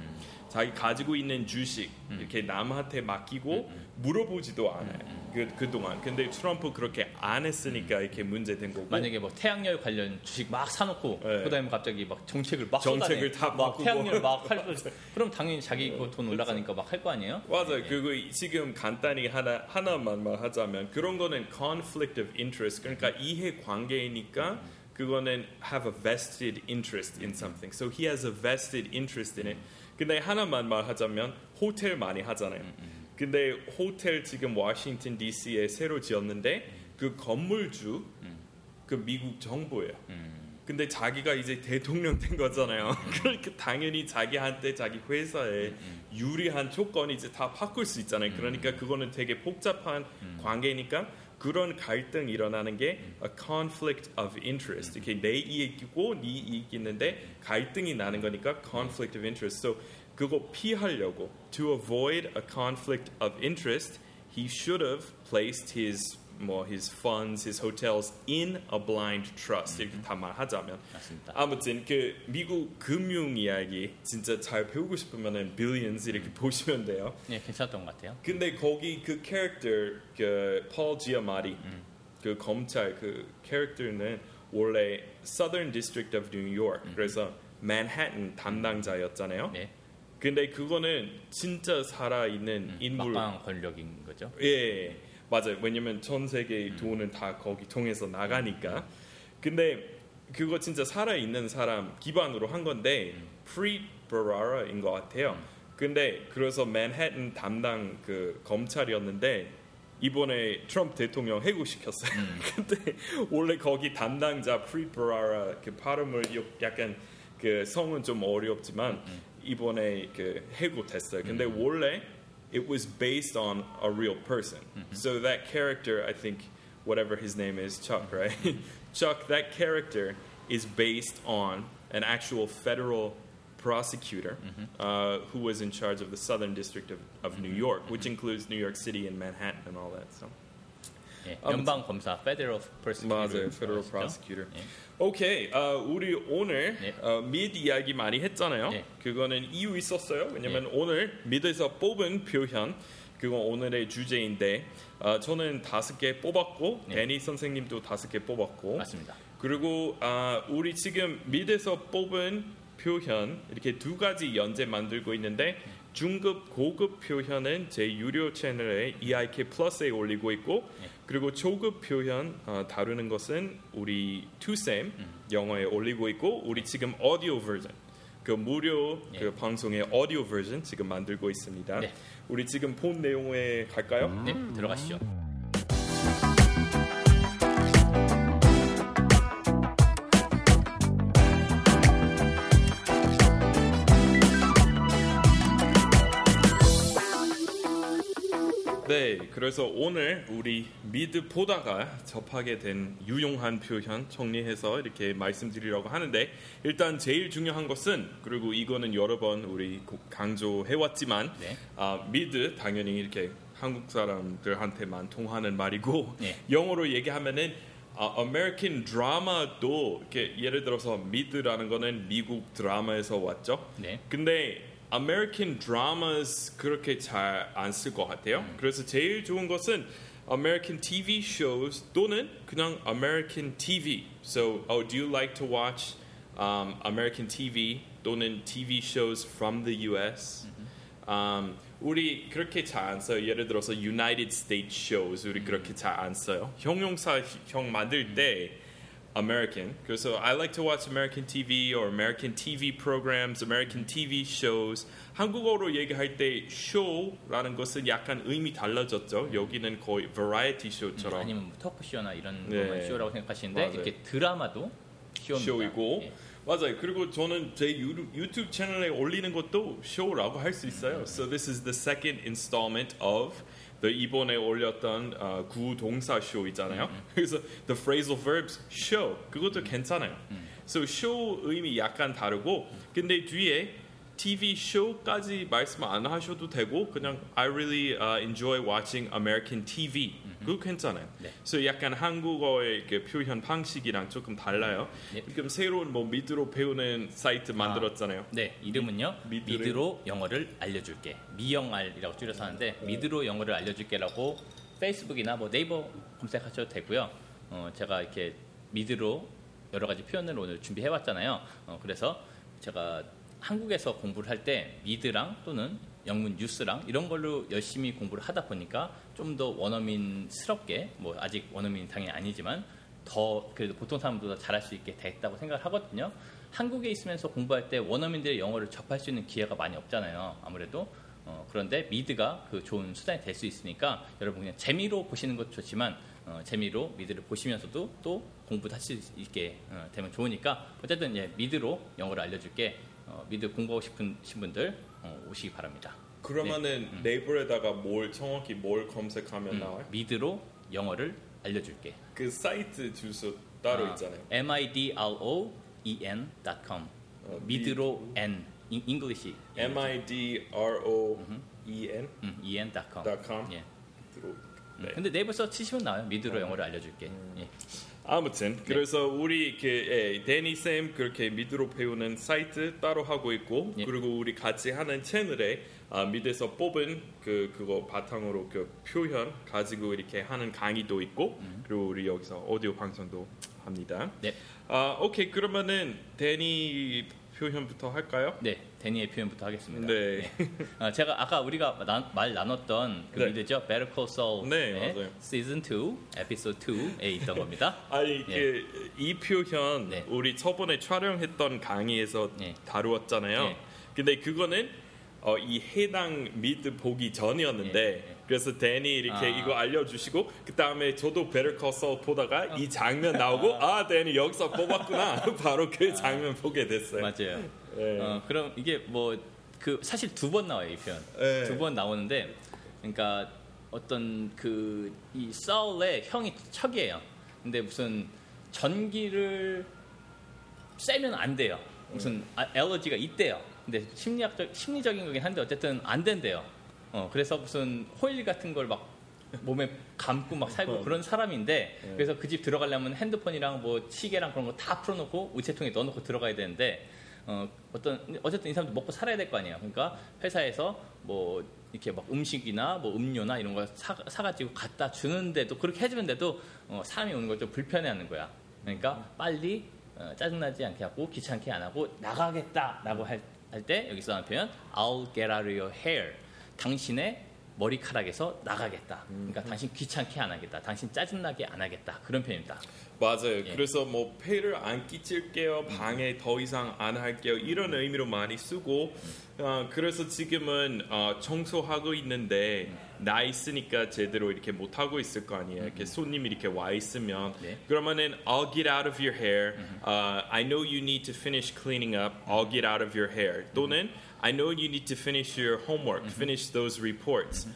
S2: 자기 가지고 있는 주식 이렇게 남한테 맡기고 물어보지도 않아요. 그 그동안. 근데 트럼프 그렇게 안 했으니까 이렇게 문제된 거고.
S1: 만약에 뭐 태양열 관련 주식 막 사놓고
S2: 네.
S1: 그다음에 갑자기 막 정책을 막
S2: 정책을
S1: 쏟아내.
S2: 다
S1: 막
S2: 바꾸고.
S1: 태양열 막할 그럼 당연히 자기 그돈 올라가니까 막 할 거 아니에요?
S2: 맞아요. 그리고 지금 간단히 하나 하나만 말하자면 그런 거는 conflict of interest. 그러니까 이해 관계이니까 그거는 have a vested interest in something. So he has a vested interest in it. 근데 하나만 말하자면 호텔 많이 하잖아요. 근데 호텔 지금 워싱턴 D.C.에 새로 지었는데 그 건물주 그 미국 정부예요. 근데 자기가 이제 대통령 된 거잖아요. 그러니까 당연히 자기한테 자기 회사에 유리한 조건이 이제 다 바꿀 수 있잖아요. 그러니까 그거는 되게 복잡한 관계니까 그런 갈등 일어나는 게 a conflict of interest. 이렇게 내 이익이고 네 이익이 있는데 갈등이 나는 거니까 conflict of interest. So 그거 피하려고 to avoid a conflict of interest, he should have placed his 뭐 his funds, his hotels in a blind trust 이렇게 다 말하자면
S1: 맞습니다.
S2: 아무튼 그 미국 금융 이야기 진짜 잘 배우고 싶으면은 billions 이렇게 보시면 돼요.
S1: 네, 괜찮았던 것 같아요.
S2: 근데 거기 그 캐릭터 그 폴 지아마티 그 검찰 그 캐릭터는 원래 Southern District of New York 그래서 맨해튼 담당자였잖아요.
S1: 네,
S2: 근데 그거는 진짜 살아 있는 인물
S1: 막강한 권력인 거죠.
S2: 예, 맞아요. 왜냐면 전 세계의 돈은 다 거기 통해서 나가니까. 근데 그거 진짜 살아 있는 사람 기반으로 한 건데 프리트 버라라인 것 같아요. 근데 그래서 맨해튼 담당 그 검찰이었는데 이번에 트럼프 대통령 해고시켰어요. 근데 원래 거기 담당자 프리 버라라 그 발음을 요- 약간 그 성은 좀 어렵지만 이번에 그 해고됐어요. 근데 원래 it was based on a real person. Mm-hmm. So that character, I think, whatever his name is, Chuck, right? Chuck, that character is based on an actual federal prosecutor mm-hmm. uh, who was in charge of the Southern District of, of New mm-hmm. York, which includes New York City and Manhattan and all that. So.
S1: 예, 연방 검사 Federal Prosecutor.
S2: 맞아요, federal prosecutor.
S1: 예.
S2: 오케이, 어, 우리 오늘
S1: 네.
S2: 어, 미드 이야기 많이 했잖아요.
S1: 네.
S2: 그거는 이유 있었어요. 왜냐면 오늘 미드에서 뽑은 표현, 그거 오늘의 주제인데 어, 저는 다섯 개 뽑았고
S1: 네.
S2: 데니 선생님도 다섯 개 뽑았고
S1: 맞습니다.
S2: 그리고 아, 우리 지금 미드에서 뽑은 표현 이렇게 두 가지 연재 만들고 있는데 중급 고급 표현은 제 유료 채널에 EIK 플러스에 올리고 있고
S1: 네.
S2: 그리고 초급 표현 어, 다루는 것은 우리 투쌤 영어에 올리고 있고 우리 지금 오디오 버전 그 무료
S1: 네.
S2: 그 방송의 오디오 버전 지금 만들고 있습니다.
S1: 네.
S2: 우리 지금 본 내용에 갈까요?
S1: 네, 들어가시죠.
S2: 그래서 오늘 우리 미드 보다가 접하게 된 유용한 표현 정리해서 이렇게 말씀드리려고 하는데 일단 제일 중요한 것은 그리고 이거는 여러 번 우리 강조해 왔지만
S1: 네.
S2: 아, 미드 당연히 이렇게 한국 사람들한테만 통하는 말이고
S1: 네.
S2: 영어로 얘기하면은 아, American drama도 이렇게 예를 들어서 미드라는 거는 미국 드라마에서 왔죠.
S1: 네.
S2: 근데 American dramas 그렇게 잘 안 쓸 것 같아요. 그래서 제일 좋은 것은 American TV shows 또는 그냥 American TV. So, oh, do you like to watch um, American TV 또는 TV shows from the U.S. Um, 우리 그렇게 잘 안 써요. 예를 들어서 United States shows 우리 그렇게 잘 안 써요. 형용사형 만들 때 American. 그래서 I like to watch American TV or American TV programs, American TV shows. 한국어로 얘기할 때 show라는 것은 약간 의미 달라졌죠. 여기는 거의 variety show처럼
S1: 아니면 뭐 토크쇼나 이런
S2: 네.
S1: 것만 쇼라고 생각하시는데
S2: 맞아요.
S1: 이렇게 드라마도 쇼입니다.
S2: 쇼이고
S1: 예.
S2: 맞아요. 그리고 저는 제 유, 유튜브 채널에 올리는 것도 쇼라고 할 수 있어요. So this is the second installment of the 이번에 올렸던 어, 구동사 쇼 있잖아요. 그래서 the phrasal verbs show. 그것도 괜찮아요. So show 의미 약간 다르고 근데 뒤에 TV 쇼까지 말씀 안 하셔도 되고 그냥 I really uh, enjoy watching American TV 그거 괜찮아요.
S1: 네.
S2: 그래서 약간 한국어의 그 표현 방식이랑 조금 달라요.
S1: 네.
S2: 지금 새로운 뭐 미드로 배우는 사이트 만들었잖아요.
S1: 네, 이름은요.
S2: 미드를-
S1: 미드로 영어를 알려줄게. 미영알이라고 줄여서 하는데 미드로 영어를 알려줄게라고 페이스북이나 뭐 네이버 검색하셔도 되고요. 어, 제가 이렇게 미드로 여러 가지 표현을 오늘 준비해왔잖아요. 어, 그래서 제가 한국에서 공부를 할 때 미드랑 또는 영문 뉴스랑 이런 걸로 열심히 공부를 하다 보니까 좀 더 원어민스럽게 뭐 아직 원어민 당연히 아니지만 더 그래도 보통 사람보다 잘할 수 있게 됐다고 생각을 하거든요. 한국에 있으면서 공부할 때 원어민들의 영어를 접할 수 있는 기회가 많이 없잖아요. 아무래도 어, 그런데 미드가 그 좋은 수단이 될 수 있으니까 여러분 그냥 재미로 보시는 것도 좋지만 어, 재미로 미드를 보시면서도 또 공부도 할 수 있게 어, 되면 좋으니까 어쨌든 예, 미드로 영어를 알려줄게 어, 미드 공부하고 싶은 분들 어, 오시기 바랍니다.
S2: 그러면은 네이버에다가 뭘 정확히 뭘 검색하면
S1: 음,
S2: 나와요?
S1: 미드로 영어를 알려줄게.
S2: 그 사이트 주소 따로
S1: 아,
S2: 있잖아요.
S1: M I D R O E N.com.
S2: 어,
S1: 미드로 N Eng- English.
S2: M I D R O E N
S1: 음, en.com.
S2: dot com.
S1: 예.
S2: 들어.
S1: 음,
S2: 네.
S1: 근데 네이버에서 치시면 나와요. 미드로 영어를 알려줄게. 예.
S2: 아무튼 그래서 우리 그 예, 데니 쌤 그렇게 미드로 배우는 사이트 따로 하고 있고
S1: 예.
S2: 그리고 우리 같이 하는 채널에 아, 미드에서 뽑은 그 그거 바탕으로 그 표현 가지고 이렇게 하는 강의도 있고 그리고 우리 여기서 오디오 방송도 합니다.
S1: 네.
S2: 아 오케이 그러면은 데니 표현부터 할까요?
S1: 네, 데니의 표현부터 하겠습니다.
S2: 네.
S1: 어, 제가 아까 우리가 나- 말 나눴던 그
S2: 네.
S1: 미드죠. Better Call Saul
S2: 네, 맞아요.
S1: 시즌 2, 에피소드 2에 있던 겁니다.
S2: 아니 그이 표현
S1: 네.
S2: 우리 저번에 촬영했던 강의에서
S1: 네.
S2: 다루었잖아요.
S1: 네.
S2: 근데 그거는 어, 이 해당 미드 보기 전이었는데
S1: 네, 네.
S2: 그래서 데니 이렇게
S1: 아.
S2: 이거 알려주시고 그 다음에 저도 베르 커서 보다가 이 장면 나오고 아 데니 여기서 뽑았구나 바로 그 장면 보게 됐어요.
S1: 맞아요.
S2: 네.
S1: 어, 그럼 이게 뭐 그 사실 두 번 나와요 이 표현.
S2: 네.
S1: 두번 나오는데, 그러니까 어떤 그 이 사울의 형이 척이에요. 근데 무슨 전기를 쐬면 안 돼요. 무슨 아, 엘러지가 있대요. 근데 심리학적 심리적인 거긴 한데 어쨌든 안 된대요. 어 그래서 무슨 호일 같은 걸 막 몸에 감고 막 살고 그런 사람인데 그래서 그 집 들어가려면 핸드폰이랑 뭐 시계랑 그런 거 다 풀어놓고 우체통에 넣어놓고 들어가야 되는데 어 어떤 어쨌든 이 사람도 먹고 살아야 될 거 아니에요. 그러니까 회사에서 뭐 이렇게 막 음식이나 뭐 음료나 이런 걸 사, 사가지고 갖다 주는데도 그렇게 해주는데도 어, 사람이 오는 걸 좀 불편해하는 거야. 그러니까 빨리 어, 짜증나지 않게 하고 귀찮게 안 하고 나가겠다라고 할 때 여기서 하는 표현 I'll get out of your hair. 당신의 머리카락에서 나가겠다. 그러니까 당신 귀찮게 안 하겠다. 당신 짜증나게 안 하겠다. 그런 표현입니다.
S2: 맞아요.
S1: 예.
S2: 그래서 뭐 폐를 안 끼칠게요, 방에 더 이상 안 할게요 이런 의미로 많이 쓰고 어, 그래서 지금은 어, 청소하고 있는데 나 있으니까 제대로 이렇게 못 하고 있을 거 아니에요. 이렇게 손님이 이렇게 와 있으면
S1: 네.
S2: 그러면은 I'll get out of your hair. Uh, I know you need to finish cleaning up. I'll get out of your hair. 또는 I know you need to finish your homework, finish those reports.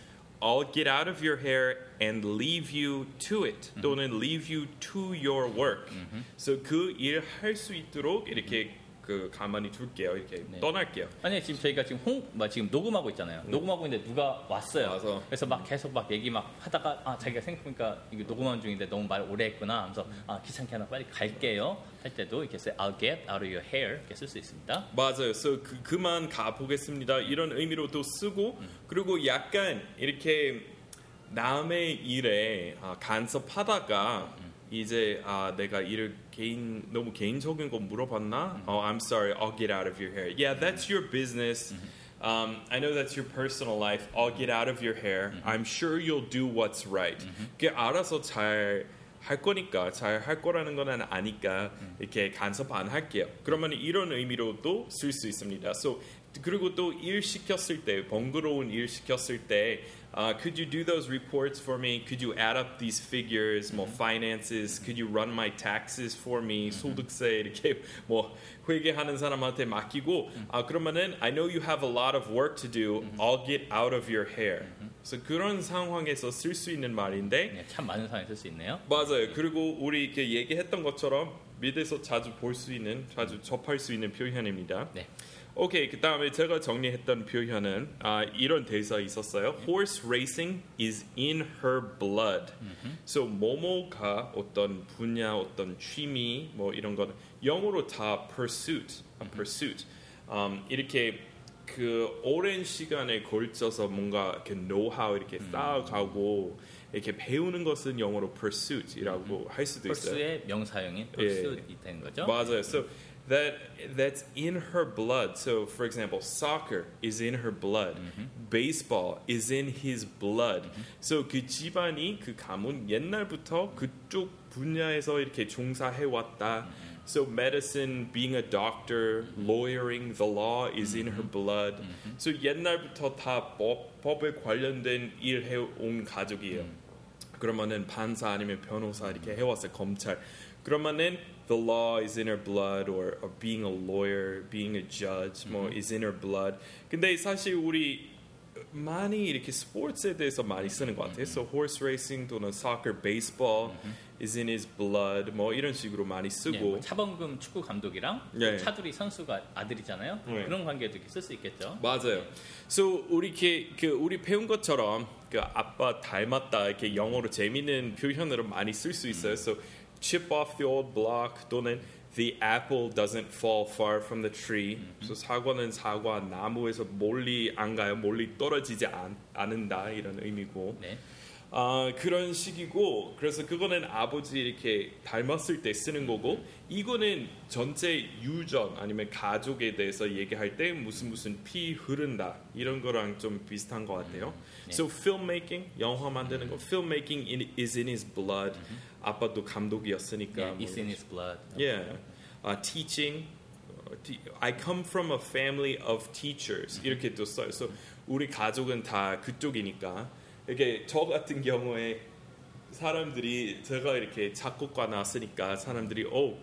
S2: I'll get out of your hair and leave you to it. 또는 leave you to your work. 그래서 그 일 할 수 있도록 이렇게 그 가만히 둘게요. 이렇게
S1: 네.
S2: 떠날게요.
S1: 아니 지금 저희가 지금 홍, 뭐 지금 녹음하고 있잖아요. 녹음하고 있는데 누가 왔어요.
S2: 와서.
S1: 그래서 막 계속 막 얘기 막 하다가 아 자기가 생각해보니까 이게 녹음하는 중인데 너무 말 오래 했구나. 하면서 아 귀찮게 하나 빨리 갈게요. 할 때도 이렇게 써 I'll get out of your hair 이렇게 쓸 수 있습니다.
S2: 맞아요. 그래서 그, 그만 가 보겠습니다. 이런 의미로도 쓰고 그리고 약간 이렇게 남의 일에 아, 간섭하다가 이제 아 내가 일을 개인 너무 개인적인 거 물어봤나? Oh, I'm sorry. I'll get out of your hair. Yeah, that's your business. Um, I know that's your personal life. I'll get out of your hair. I'm sure you'll do what's right. 그게 알아서 잘 할 거니까 잘 할 거라는 건 아니까 이렇게 간섭 안 할게요. 그러면 이런 의미로도 쓸 수 있습니다. So 그리고 또 일 시켰을 때 번거로운 일 시켰을 때 uh, could you do those reports for me? Could you add up these figures, 뭐 finances? Could you run my taxes for me? 소득세 이렇게 뭐 회계하는 사람한테 맡기고 아 그러면은 I know you have a lot of work to do. I'll get out of your hair. 그래서 그런 상황에서 쓸 수 있는 말인데
S1: 네, 참 많은 상황에 쓸 수 있네요.
S2: 맞아요. 그리고 우리 이렇게 얘기했던 것처럼 미드에서 자주 볼 수 있는, 자주 접할 수 있는 표현입니다.
S1: 네.
S2: 오케이, 그 다음에 제가 정리했던 표현은 아, 이런 대사 있었어요. Horse racing is in her blood. So 모모가 어떤 분야, 어떤 취미, 뭐 이런 건 영어로 다 pursuit, a pursuit. 음, 이렇게 그 오랜 시간에 걸쳐서 뭔가 이렇게 노하우 이렇게 쌓아가고 이렇게 배우는 것은 영어로 pursuit이라고 할 수도 있어요.
S1: 명사형인
S2: 예.
S1: 펄스이 되는 거죠.
S2: 맞아요. So that that's in her blood. So for example, soccer is in her blood. Baseball is in his blood. So 그 집안이 그 가문 옛날부터 그쪽 분야에서 이렇게 종사해 왔다. So medicine, being a doctor, lawyering, the law is in her blood. So 옛날부터 다 법, 법에 관련된 일 해온 가족이에요. 그러면은 판사 아니면 변호사 이렇게 해왔어요 검찰 그러면은 the law is in her blood or, or being a lawyer, being a judge 뭐 is in her blood 근데 사실 우리 많이 이렇게 스포츠에 대해서 많이 쓰는 것 같아요. So horse racing 또는 soccer, baseball is in his blood 뭐 이런 식으로 많이
S1: 예,
S2: 쓰고
S1: 뭐 차범금 축구 감독이랑
S2: 예.
S1: 차두리 선수가 아들이잖아요.
S2: 네.
S1: 그런 관계도 이렇게 쓸 수 있겠죠.
S2: 맞아요. So 우리 이렇게 그 우리 배운 것처럼 그 아빠 닮았다 이렇게 영어로 재미있는 표현으로 많이 쓸 수 있어요. So chip off the old block 또는 the apple doesn't fall far from the tree. So 사과는 사과 나무에서 멀리 안 가요. 멀리 떨어지지 않, 않는다 이런 의미고.
S1: 네.
S2: 아 그런 식이고 그래서 그거는 아버지 이렇게 닮았을 때 쓰는 거고 이거는 전체 유전 아니면 가족에 대해서 얘기할 때 무슨 무슨 피 흐른다 이런 거랑 좀 비슷한 것 같아요. So filmmaking 영화 만드는 거 filmmaking in, is in his blood. 아빠도 감독이었으니까.
S1: 예,
S2: 뭐
S1: It's in his blood.
S2: Yeah. Uh, teaching. te- I come from a family of teachers. 이렇게 또 써요. So 우리 가족은 다 그쪽이니까. 이게 저 같은 경우에 사람들이 제가 이렇게 작곡가 나왔으니까 사람들이 oh,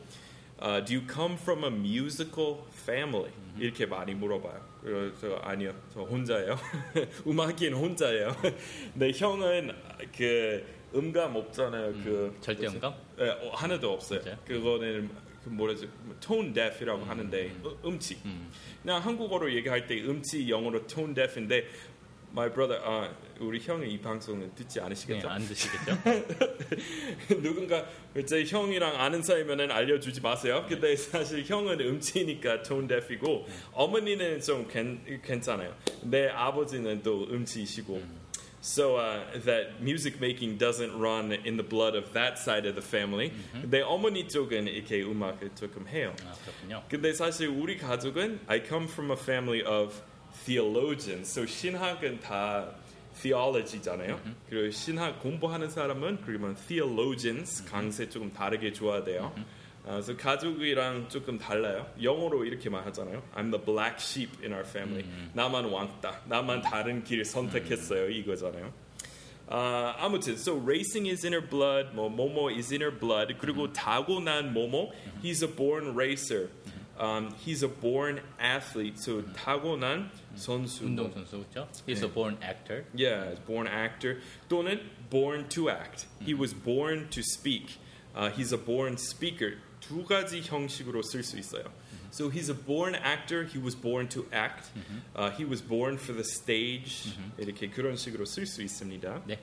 S2: uh, do you come from a musical family? 이렇게 많이 물어봐요. 그래서 아니요, 저 혼자예요. 음악인 혼자예요. 내 형은 그 음감 없잖아요. 그
S1: 절대
S2: 뭐지?
S1: 음감?
S2: 예, 어, 하나도 없어요.
S1: 진짜요?
S2: 그거는 그 뭐라지 tone deaf이라고 하는데 음, 치 그냥 한국어로 얘기할 때 음치 영어로 tone deaf인데 my brother 아 우리 형이 이 방송은 듣지
S1: 네,
S2: 않으시겠죠?
S1: 안 드시겠죠?
S2: 누군가 제 형이랑 아는 사이면은 알려주지 마세요. 근데 사실 형은 음치니까 tone deaf이고 어머니는 좀 괜, 괜찮아요. 내 아버지는 또 음치이시고. So uh, that music making doesn't run in the blood of that side of the family. 내 어머니 쪽은 이렇게 음악을 조금 해요.
S1: 아, 그렇군요.
S2: 근데 사실 우리 가족은 I come from a family of theologians. So 신학은 다 theology잖아요. 그리고 신학 공부하는 사람은 그러면 theologians 강세 조금 다르게 줘야 돼요. 아, 그래서 가족이랑 조금 달라요. 영어로 이렇게만 하잖아요. I'm the black sheep in our family. 나만 왕따. 나만 다른 길을 선택했어요. 이거잖아요. 아, 아무튼 so racing is in her blood, 뭐 모모 is in her blood. 그리고 타고난 모모, he's a born racer. Um, he's a born athlete. So 타고난 선수.
S1: 운동 선수 그렇죠? He's a born actor.
S2: Yeah, he's born actor. 또는 born to act. He was born to speak. Uh, he's a born speaker. 두 가지 형식으로 쓸 수 있어요. So he's a born actor. He was born to act. Uh, he was born for the stage. 이렇게 그런 식으로 쓸 수 있습니다.
S1: 네.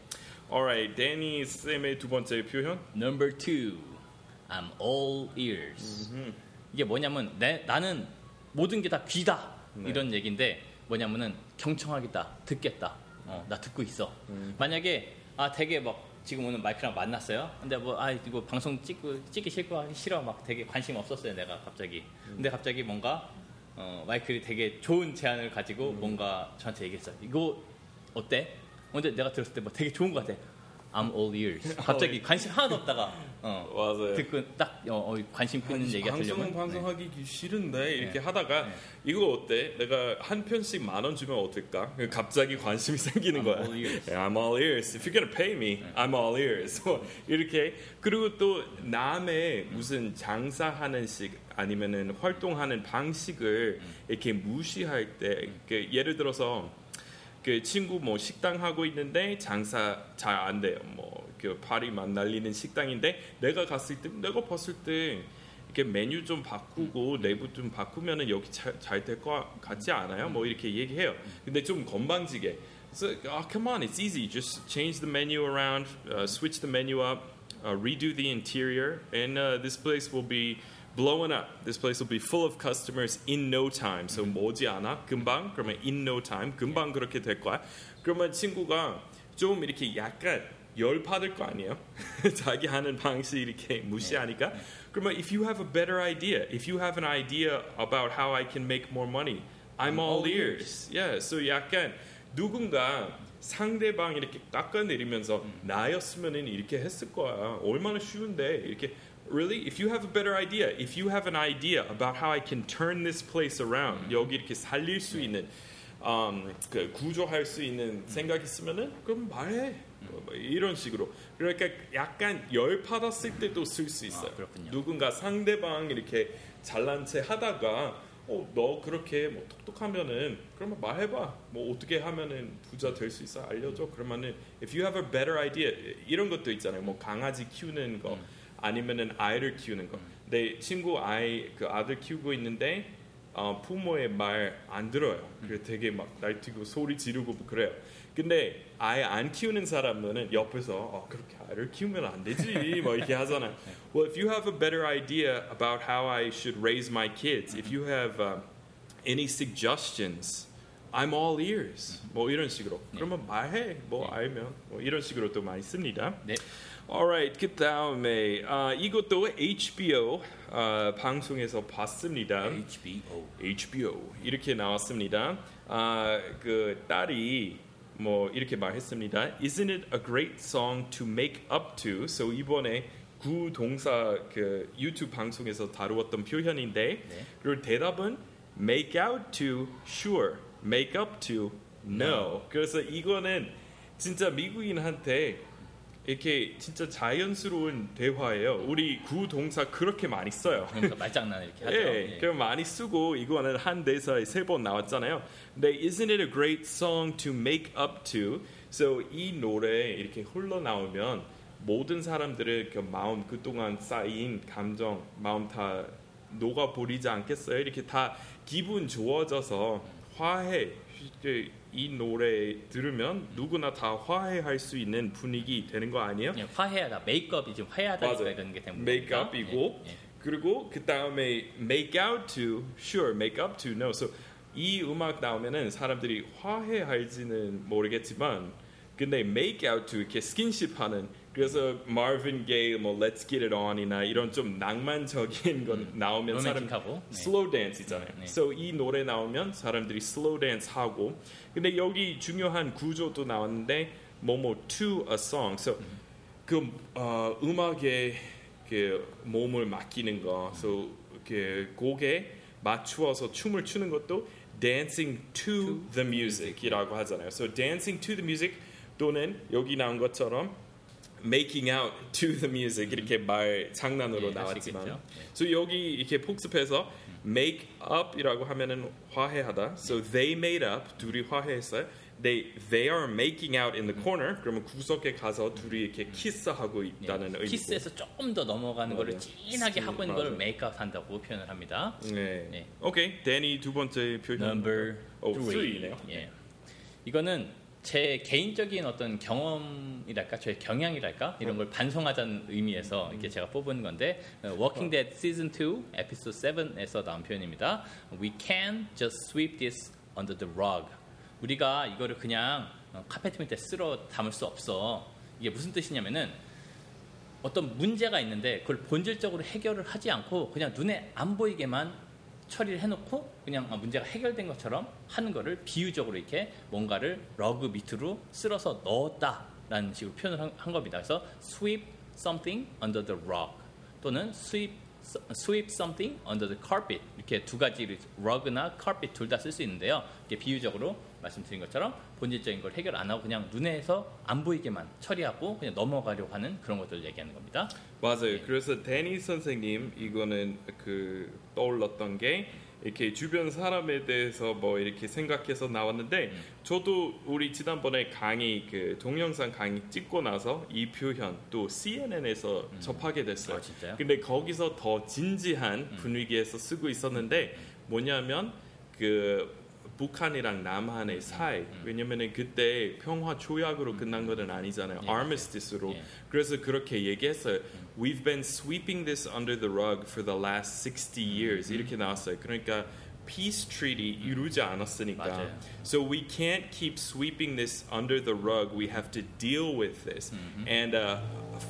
S2: Alright, 데니 쌤의 두 번째 표현.
S1: Number two, I'm all ears. 이게 뭐냐면 내, 나는 모든 게 다 귀다
S2: 네.
S1: 이런 얘기인데 뭐냐면은 경청하겠다, 듣겠다. 어, 나 듣고 있어. 만약에 아 되게 막 지금 오늘 마이크랑 만났어요. 근데 뭐 아 이거 방송 찍고 찍기 싫고 하기 싫어 막 되게 관심 없었어요 내가 갑자기. 근데 갑자기 뭔가 어, 마이클이 되게 좋은 제안을 가지고 뭔가 저한테 얘기했어. 이거 어때? 근데 내가 들었을 때 뭐 되게 좋은 것 같아. I'm all ears. 갑자기 관심 하나도 없다가 어,
S2: 맞아요.
S1: 듣고 딱 어, 어, 관심 끊는 얘기가
S2: 방송
S1: 들려면
S2: 방송하기 싫은데 이렇게
S1: 네.
S2: 하다가
S1: 네.
S2: 이거 어때? 내가 한 편씩 만 원 주면 어떨까? 갑자기 관심이 생기는
S1: I'm
S2: 거야.
S1: all ears.
S2: I'm all ears. If you're gonna pay me, I'm all ears. 뭐 이렇게 그리고 또 남의 무슨 장사하는 식 아니면은 활동하는 방식을 이렇게 무시할 때그 예를 들어서 그 친구 뭐 식당 하고 있는데 장사 잘 안 돼요. 뭐그 파리 만 날리는 식당인데 내가 갔을 때 내가 봤을 때 이렇게 메뉴 좀 바꾸고 내부 좀 바꾸면은 여기 잘 될 것 같지 않아요? 뭐 이렇게 얘기해요. 근데 좀 건방지게. So, oh, come on, it's easy. Just change the menu around, uh, switch the menu up, uh, redo the interior, and uh, this place will be blowing up. This place will be full of customers in no time. So 머지않아 금방 그러면 in no time 금방 그렇게 될 거야. 그러면 친구가 좀 이렇게 약간 열 받을 거 아니에요? 자기 하는 방식 이렇게 무시하니까. 그러면 if you have a better idea, if you have an idea about how I can make more money, I'm all ears. Yeah. So 약간 누군가 상대방 이렇게 깎아내리면서 나였으면은 이렇게 했을 거야. 얼마나 쉬운데 이렇게 really if you have a better idea, if you have an idea about how I can turn this place around 여기 이렇게 살릴 수 있는 um, 그 구조할 수 있는 생각 있으면은 그럼 말해. 뭐 이런 식으로 그러니까 약간 열 받았을 때도 쓸 수 있어요.
S1: 아.
S2: 누군가 상대방 이렇게 잘난 체 하다가 어, 너 그렇게 뭐 똑똑하면은 그러면 말해봐. 뭐 어떻게 하면은 부자 될 수 있어? 알려줘. 그러면은 if you have a better idea 이런 것도 있잖아요. 뭐 강아지 키우는 거 아니면은 아이를 키우는 거. 내 친구 아이 그 아들 키우고 있는데 어, 부모의 말 안 들어요. 그래 되게 막 날뛰고 소리 지르고 뭐 그래요. 근데 아예 안 키우는 사람은 옆에서 어, 그렇게 아이를 키우면 안 되지 뭐 이렇게 하잖아요. Well, if you have a better idea about how I should raise my kids, if you have uh, any suggestions, I'm all ears. 뭐 이런 식으로. 그러면 말해. 뭐 알면 뭐 이런 식으로 또 많이 씁니다.
S1: 네.
S2: Alright, 그 다음에 아, 이것도 HBO 아, 방송에서 봤습니다.
S1: HBO.
S2: HBO 이렇게 나왔습니다. 아, 그 딸이 뭐 이렇게 말했습니다. Isn't it a great song to make up to? So 이번에 구 동사 그 유튜브 방송에서 다루었던 표현인데
S1: 네.
S2: 그리고 대답은 make out to sure, make up to no. 그래서 이거는 진짜 미국인한테 이렇게 진짜 자연스러운 대화예요. 우리 구 동사 그렇게 많이 써요.
S1: 그러니까 말장난 이렇게 하죠.
S2: 예,
S1: 예.
S2: 그럼 많이 쓰고 이거는 한 대사에 세 번 나왔잖아요. 근데 isn't it a great song to make up to? So 이 노래 이렇게 흘러 나오면 모든 사람들의 그 마음 그동안 쌓인 감정, 마음 다 녹아 버리지 않겠어요? 이렇게 다 기분 좋아져서 화해. 그 이 노래 들으면 누구나 다 화해할 수 있는 분위기 되는 거 아니에요?
S1: 그냥 화해하다, make up이 좀 화해하다니까
S2: 맞아요.
S1: 이런 게 되는
S2: make up이고
S1: 예, 예.
S2: 그리고 그 다음에 make out도 sure, make up도 no. So 이 음악 나오면은 사람들이 화해할지는 모르겠지만 근데 make out도 이렇게 스킨십하는 그래서 Marvin Gaye 뭐 Let's Get It On이나 이런 좀 낭만적인 건 나오면 사람
S1: 로맨틱하고. 네.
S2: slow dance 있잖아요.
S1: 네.
S2: So 이 노래 나오면 사람들이 slow dance 하고 근데 여기 중요한 구조도 나왔는데 뭐뭐 to a song. So 그 어, 음악에 그 몸을 맡기는 거, so 그 곡에 맞추어서 춤을 추는 것도 dancing to the music이라고 하잖아요. So dancing to the music 또는 여기 나온 것처럼 making out to the music 이렇게 말 장난으로
S1: 예,
S2: 나왔지만,
S1: 있겠죠.
S2: so 여기 이렇게 복습해서 make up이라고 하면은 화해하다. So they made up 둘이 화해했어요. They they are making out in the corner. 그러면 구석에 가서 둘이 이렇게 키스하고
S1: 예.
S2: 있다는 의미고.
S1: 키스에서 조금 더 넘어가는 거를
S2: 맞아요.
S1: 진하게 하고 있는
S2: 맞아요.
S1: 거를 메이크업 한다고 표현을 합니다.
S2: 네.
S1: 네.
S2: 오케이. 데니 두 번째 표현.
S1: Number
S2: 오,
S1: three.
S2: three네요.
S1: 예. 이거는 제 개인적인 어떤 경험이랄까, 저의 경향이랄까 이런 걸 반성하자는 의미에서 이렇게 제가 뽑은 건데 어, Walking Dead Season 2 에피소드 7에서 나온 표현입니다. We can just sweep this under the rug. 우리가 이거를 그냥 어, 카페트 밑에 쓸어 담을 수 없어. 이게 무슨 뜻이냐면은 어떤 문제가 있는데 그걸 본질적으로 해결을 하지 않고 그냥 눈에 안 보이게만 처리를 해놓고 그냥 아, 문제가 해결된 것처럼 하는 거를 비유적으로 이렇게 뭔가를 러그 밑으로 쓸어서 넣었다라는 식으로 표현을 한, 한 겁니다. 그래서 sweep something under the rug 또는 sweep sweep something under the carpet 이렇게 두 가지 rug나 carpet 둘 다 쓸 수 있는데요. 이게 비유적으로 말씀드린 것처럼 본질적인 걸 해결 안 하고 그냥 눈에서 안 보이게만 처리하고 그냥 넘어가려고 하는 그런 것들을 얘기하는 겁니다.
S2: 맞아요. 그래서 데니 선생님 이거는 그 떠올랐던 게 이렇게 주변 사람에 대해서 뭐 이렇게 생각해서 나왔는데
S1: 음.
S2: 저도 우리 지난번에 강의 그 동영상 강의 찍고 나서 이 표현 또 CNN에서 접하게 됐어요.
S1: 아, 진짜요? 음.
S2: 근데 거기서 더 진지한 분위기에서 쓰고 있었는데 뭐냐면 그 북한이랑 남한의 사이 왜냐면은 그때 평화 조약으로 끝난 거는 아니잖아요.
S1: 예,
S2: armistice로
S1: 예.
S2: 그래서 그렇게 얘기했어요. We've been sweeping this under the rug for the last 60 years 이렇게 나왔어요. 그러니까 peace treaty 이루지 않았으니까.
S1: 맞아요.
S2: So we can't keep sweeping this under the rug. We have to deal with this and uh,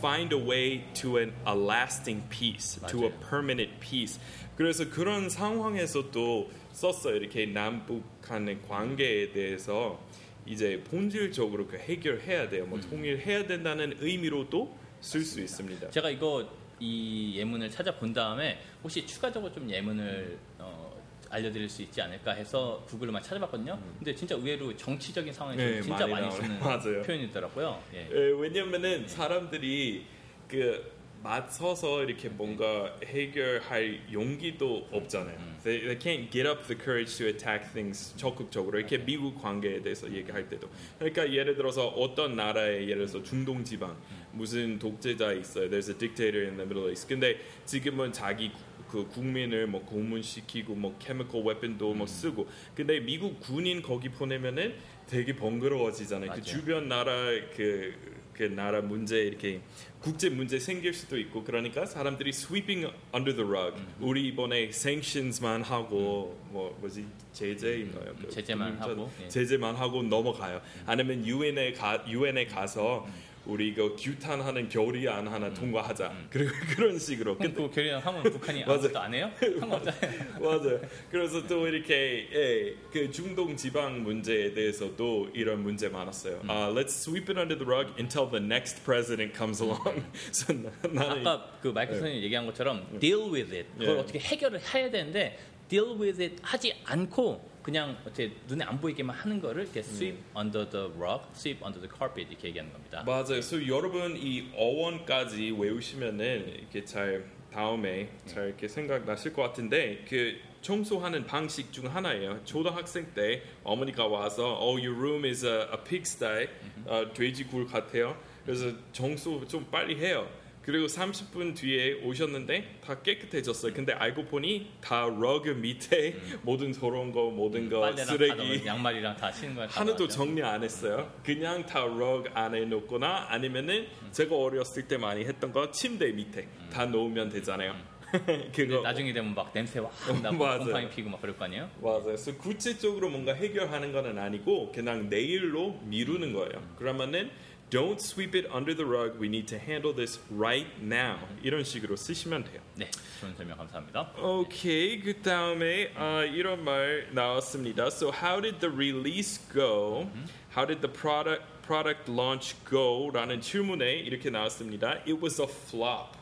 S2: find a way to an, a lasting peace, to a
S1: 맞아요.
S2: permanent peace. 그래서 그런 상황에서 또 썼어요. 이렇게 남북 간의 관계에 대해서 이제 본질적으로 그 해결해야 돼요. 뭐 통일해야 된다는 의미로도 쓸 수 있습니다.
S1: 제가 이거 이 예문을 찾아본 다음에 혹시 추가적으로 좀 예문을 어, 알려드릴 수 있지 않을까 해서 구글로만 찾아봤거든요. 근데 진짜 의외로 정치적인 상황에서
S2: 네,
S1: 진짜
S2: 많이
S1: 많이. 쓰는
S2: 맞아요.
S1: 표현이더라고요. 예.
S2: 예, 왜냐면은 사람들이 그 맞서서 이렇게 뭔가 해결할 용기도 없잖아요. They, they can't get up the courage to attack things 적극적으로 이렇게 미국 관계에 대해서 얘기할 때도 그러니까 예를 들어서 어떤 나라에 예를 들어서 중동 지방 무슨 독재자 있어요. There's a dictator in the Middle East. 근데 지금은 자기 그 국민을 뭐 고문시키고 뭐 chemical weapon도 뭐 쓰고 근데 미국 군인 거기 보내면은 되게 번거로워지잖아요. 그
S1: 맞아요.
S2: 주변 나라 그, 그 나라 문제 이렇게 국제 문제 생길 수도 있고 그러니까 사람들이 sweeping under the rug. 우리 이번에 sanctions만 하고 뭐 뭐지 제재인가요? 그
S1: 제재만
S2: 금융자-
S1: 하고, 예.
S2: 제재만 하고 넘어가요. 아니면 유엔에 가 유엔에 가서 우리 이거 규탄하는 결의안 하나 통과하자. 그리고 그런 식으로.
S1: 그 결의안 하면 북한이. 아무것도 안 해요? 상관없잖아요.
S2: 맞아요. 그래서 또 이렇게 예, 그 중동 지방 문제에 대해서도 이런 문제 많았어요. 아, let's sweep it under the rug until the next president comes along. so 나- 나는
S1: 아까 그 마이클 선생님이 얘기한 것처럼 deal with it 그걸
S2: 예.
S1: 어떻게 해결을 해야 되는데 deal with it 하지 않고 그냥 어떻게 눈에 안 보이게만 하는 거를 이렇게 sweep under the rug, sweep under the carpet 이렇게 얘기하는 겁니다.
S2: 맞아요. 그래서 여러분 이 어원까지 외우시면은 이렇게 잘 다음에 잘 이렇게 생각나실 것 같은데 그 청소하는 방식 중 하나예요. 초등학생 때 어머니가 와서 Oh, your room is a, a pigsty, 어, 돼지굴 같아요. 그래서 청소 좀 빨리 해요. 그리고 30분 뒤에 오셨는데 다 깨끗해졌어요. 근데 알고 보니 다 러그 밑에 모든 더러운 거, 모든 거
S1: 빨래랑
S2: 쓰레기
S1: 양말이랑 다 치는 걸
S2: 하나도. 정리 안 했어요. 그냥 다 러그 안에 놓거나 아니면은 제가 어렸을 때 많이 했던 거 침대 밑에 다 놓으면 되잖아요.
S1: 근데
S2: 그거
S1: 나중에 되면 막 냄새 확 나고. 곰팡이 피고 막 그럴 거 아니에요?
S2: 맞아요. 그래서 구체적으로 뭔가 해결하는 거는 아니고 그냥 내일로 미루는 거예요. 그러면은 don't sweep it under the rug. We need to handle this right now. 이런 식으로 쓰시면 돼요.
S1: 네, 좋은 설명 감사합니다.
S2: 오케이 그 다음에 아, 이런 말 나왔습니다. So how did the release go? How did the product product launch go?라는 질문에 이렇게 나왔습니다. It was a flop.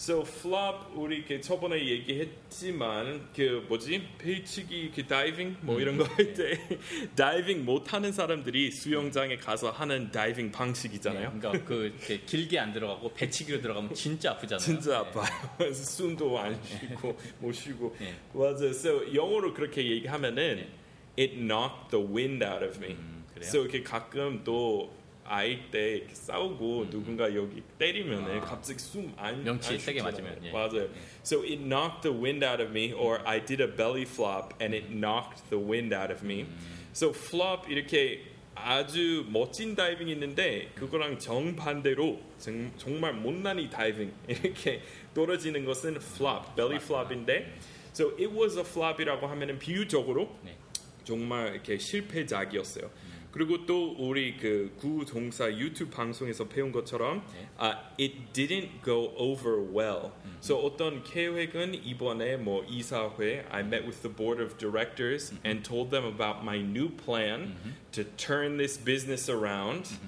S2: So flop 우리 이렇게 저번에 얘기했지만 그 뭐지 배치기 그 다이빙 뭐 이런 거 할 때 다이빙 못 하는 사람들이 수영장에 가서 하는 다이빙 방식이잖아요.
S1: 네, 그러니까 그 길게 안 들어가고 배치기로 들어가면 진짜 아프잖아요.
S2: 진짜
S1: 네.
S2: 아파요. 그래서 숨도 안 쉬고 못 쉬고
S1: 네.
S2: 맞아요. So 영어로 그렇게 얘기하면은 it knocked the wind out of me.
S1: 음, 그래요?
S2: so 이렇게 가끔 또 아이 때 이렇게 싸우고 누군가 여기 때리면은
S1: 아.
S2: 갑자기 숨 안
S1: 명치 세게 맞으면, 예.
S2: 맞아요. So it knocked the wind out of me, or I did a belly flop and it knocked the wind out of me. So flop 이렇게 아주 멋진 다이빙 있는데 그거랑 정반대로 정, 정말 못난이 다이빙 이렇게 떨어지는 것은 flop, belly flop인데 so it was a flop이라고 하면은 비유적으로
S1: 네.
S2: 정말 이렇게 실패작이었어요. 그리고 또 우리 그 구동사 유튜브 방송에서 배운 것처럼
S1: 네.
S2: 아, it didn't go over well. So 어떤 계획은 이번에 뭐 이사회 I met with the board of directors and told them about my new plan to turn this business around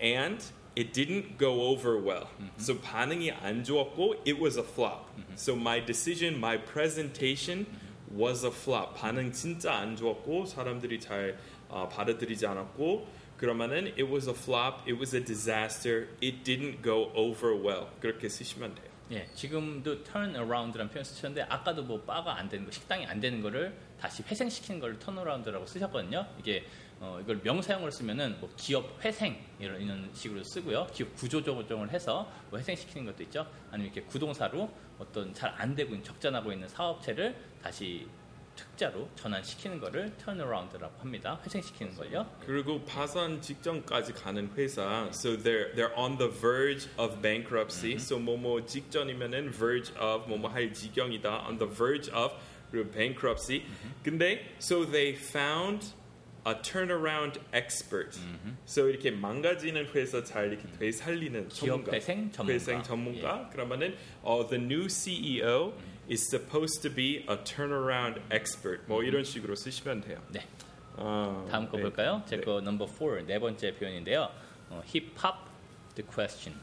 S2: and it didn't go over well. So 반응이 안 좋았고 it was a flop. So my decision, my presentation was a flop. 반응 진짜 안 좋았고 사람들이 잘 어, 받아들이지 않았고 그러면은 it was a flop, it was a disaster, it didn't go over well. 그렇게 쓰시면 돼요.
S1: 예, 지금도 turn around라는 표현 쓰셨는데 아까도 뭐 바가 안 되는 거, 식당이 안 되는 거를 다시 회생시키는 걸 turn around라고 쓰셨거든요. 이게 어, 이걸 명사형으로 쓰면은 뭐 기업 회생 이런, 이런 식으로 쓰고요. 기업 구조 조정을 해서 뭐 회생시키는 것도 있죠. 아니면 이렇게 구동사로 어떤 잘 안 되고 적자나고 있는 사업체를 다시 특자로 전환시키는 거를 turn around라고 합니다. 회생시키는 걸요.
S2: 그리고 파산 직전까지 가는 회사, so they're they're on the verge of bankruptcy. So 뭐뭐 직전이면은 verge of 뭐뭐 할 지경이다, on the verge of 그리고 bankruptcy. 근데 so they found a turnaround expert. So 이렇게 망가지는 회사 잘 이렇게 되살리는 전문가,
S1: 회생 전문가.
S2: 회생 전문가. 그러면은 어, the new CEO is supposed to be a turnaround expert. 뭐 이런 식으로 쓰시면 돼요.
S1: 네.
S2: 아,
S1: 다음 거
S2: 네.
S1: 볼까요?
S2: 네.
S1: 제거 넘버 4, 네 번째 표현인데요. 어, he popped the question.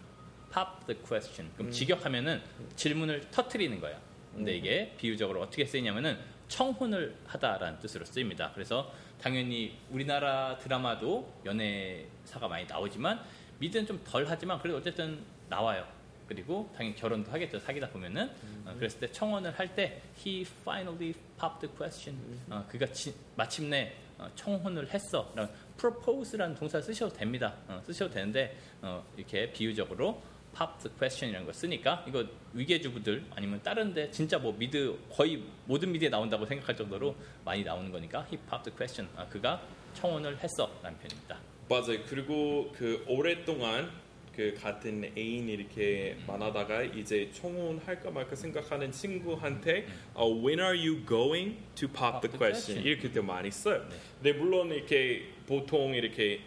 S1: pop the question.
S2: 음.
S1: 그럼 직역하면은 질문을 터트리는 거예요. 근데 이게 비유적으로 어떻게 쓰이냐면은 청혼을 하다라는 뜻으로 쓰입니다. 그래서 당연히 우리나라 드라마도 연애사가 많이 나오지만 미드는 좀 덜 하지만 그래도 어쨌든 나와요. 그리고 당연히 결혼도 하겠죠. 사귀다 보면은 어, 그랬을 때 청혼을 할 때 he finally popped the question. 어, 그가 지- 마침내 어, 청혼을 했어. 라는 propose라는 동사 쓰셔도 됩니다. 어, 쓰셔도 되는데 어, 이렇게 비유적으로 pop the question이라는 걸 쓰니까 이거 위계주부들 아니면 다른데 진짜 뭐 미드 거의 모든 미드에 나온다고 생각할 정도로 많이 나오는 거니까 he popped the question. 아, 그가 청혼을 했어 라는 표현입니다.
S2: 맞아요. 그리고 그 오랫동안 그 같은 애인이 이렇게 만나다가 이제 청혼할까 말까 생각하는 친구한테 어, When are you going to pop, the
S1: the
S2: question?
S1: question.
S2: 이렇게 때 많이 써요. 근데 물론 이렇게 보통 이렇게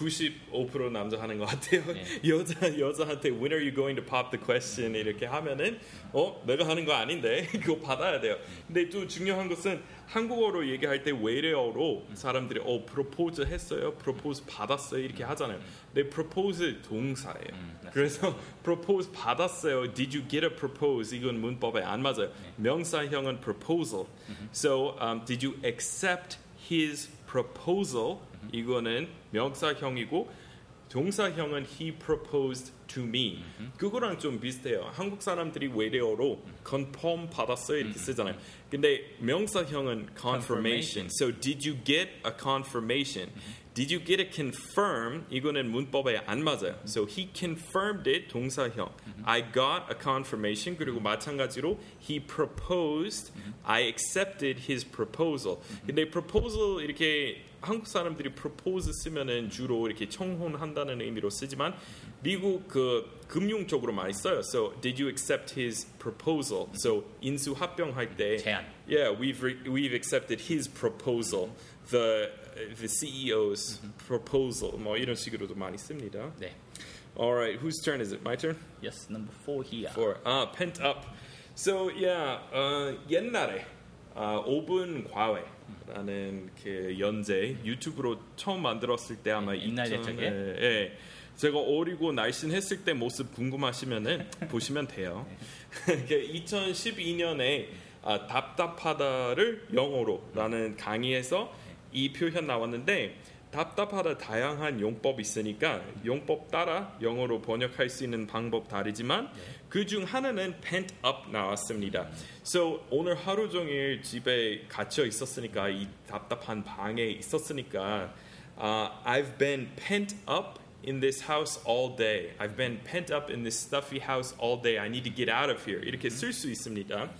S2: 95% 남자 하는 것 같아요.
S1: 네.
S2: 여자 여자한테 When are you going to pop the question 이렇게 하면은 어 내가 하는 거 아닌데 그거 받아야 돼요. 근데 또 중요한 것은 한국어로 얘기할 때 외래어로 사람들이 어 프로포즈 했어요, 프로포즈 받았어요 이렇게 하잖아요. 근데 프로포즈 동사예요. 그래서 프로포즈 받았어요. Did you get a propose? 이건 문법에 안 맞아요. 명사형은 proposal. So um, did you accept his proposal? 이거는 명사형이고 동사형은 he proposed to me. 그거랑 좀 비슷해요. 한국 사람들이 외래어로 confirm 받았어요 이렇게 쓰잖아요. 근데 명사형은 confirmation. So did you get a confirmation? Did you get a confirm? 이거는 문법에 안 맞아요. So he confirmed it 동사형. I got a confirmation. 그리고 마찬가지로 he proposed. I accepted his proposal. 근데 proposal 이렇게 한국 사람들이 propose 쓰면은 주로 이렇게 청혼한다는 의미로 쓰지만 미국 그 금융 쪽으로 많이 써요. So did you accept his proposal? So 인수 합병할 때
S1: 제안.
S2: Yeah, we've re- we've accepted his proposal. The the CEO's proposal. 뭐 이런 식으로도 많이 씁니다.
S1: 네.
S2: All right, whose turn is it? My turn.
S1: Yes, number 4 here.
S2: For 아 pent up. So yeah, 어, 옛날에 아, 5분 과외라는 그 연재 유튜브로 처음 만들었을 때 아마
S1: 네, 옛날
S2: 2000
S1: 옛적에?
S2: 예, 예. 제가 어리고 날씬했을 때 모습 궁금하시면은 보시면 돼요.
S1: 네.
S2: 2012년에 아, 답답하다를 영어로라는 강의에서 이 표현 나왔는데 답답하다 다양한 용법이 있으니까 용법 따라 영어로 번역할 수 있는 방법 다르지만 그중 하나는 pent up 나왔습니다. So 오늘 하루 종일 집에 갇혀 있었으니까 이 답답한 방에 있었으니까 uh, I've been pent up in this house all day. I've been pent up in this stuffy house all day. I need to get out of here. 이렇게 쓸 수 있습니다.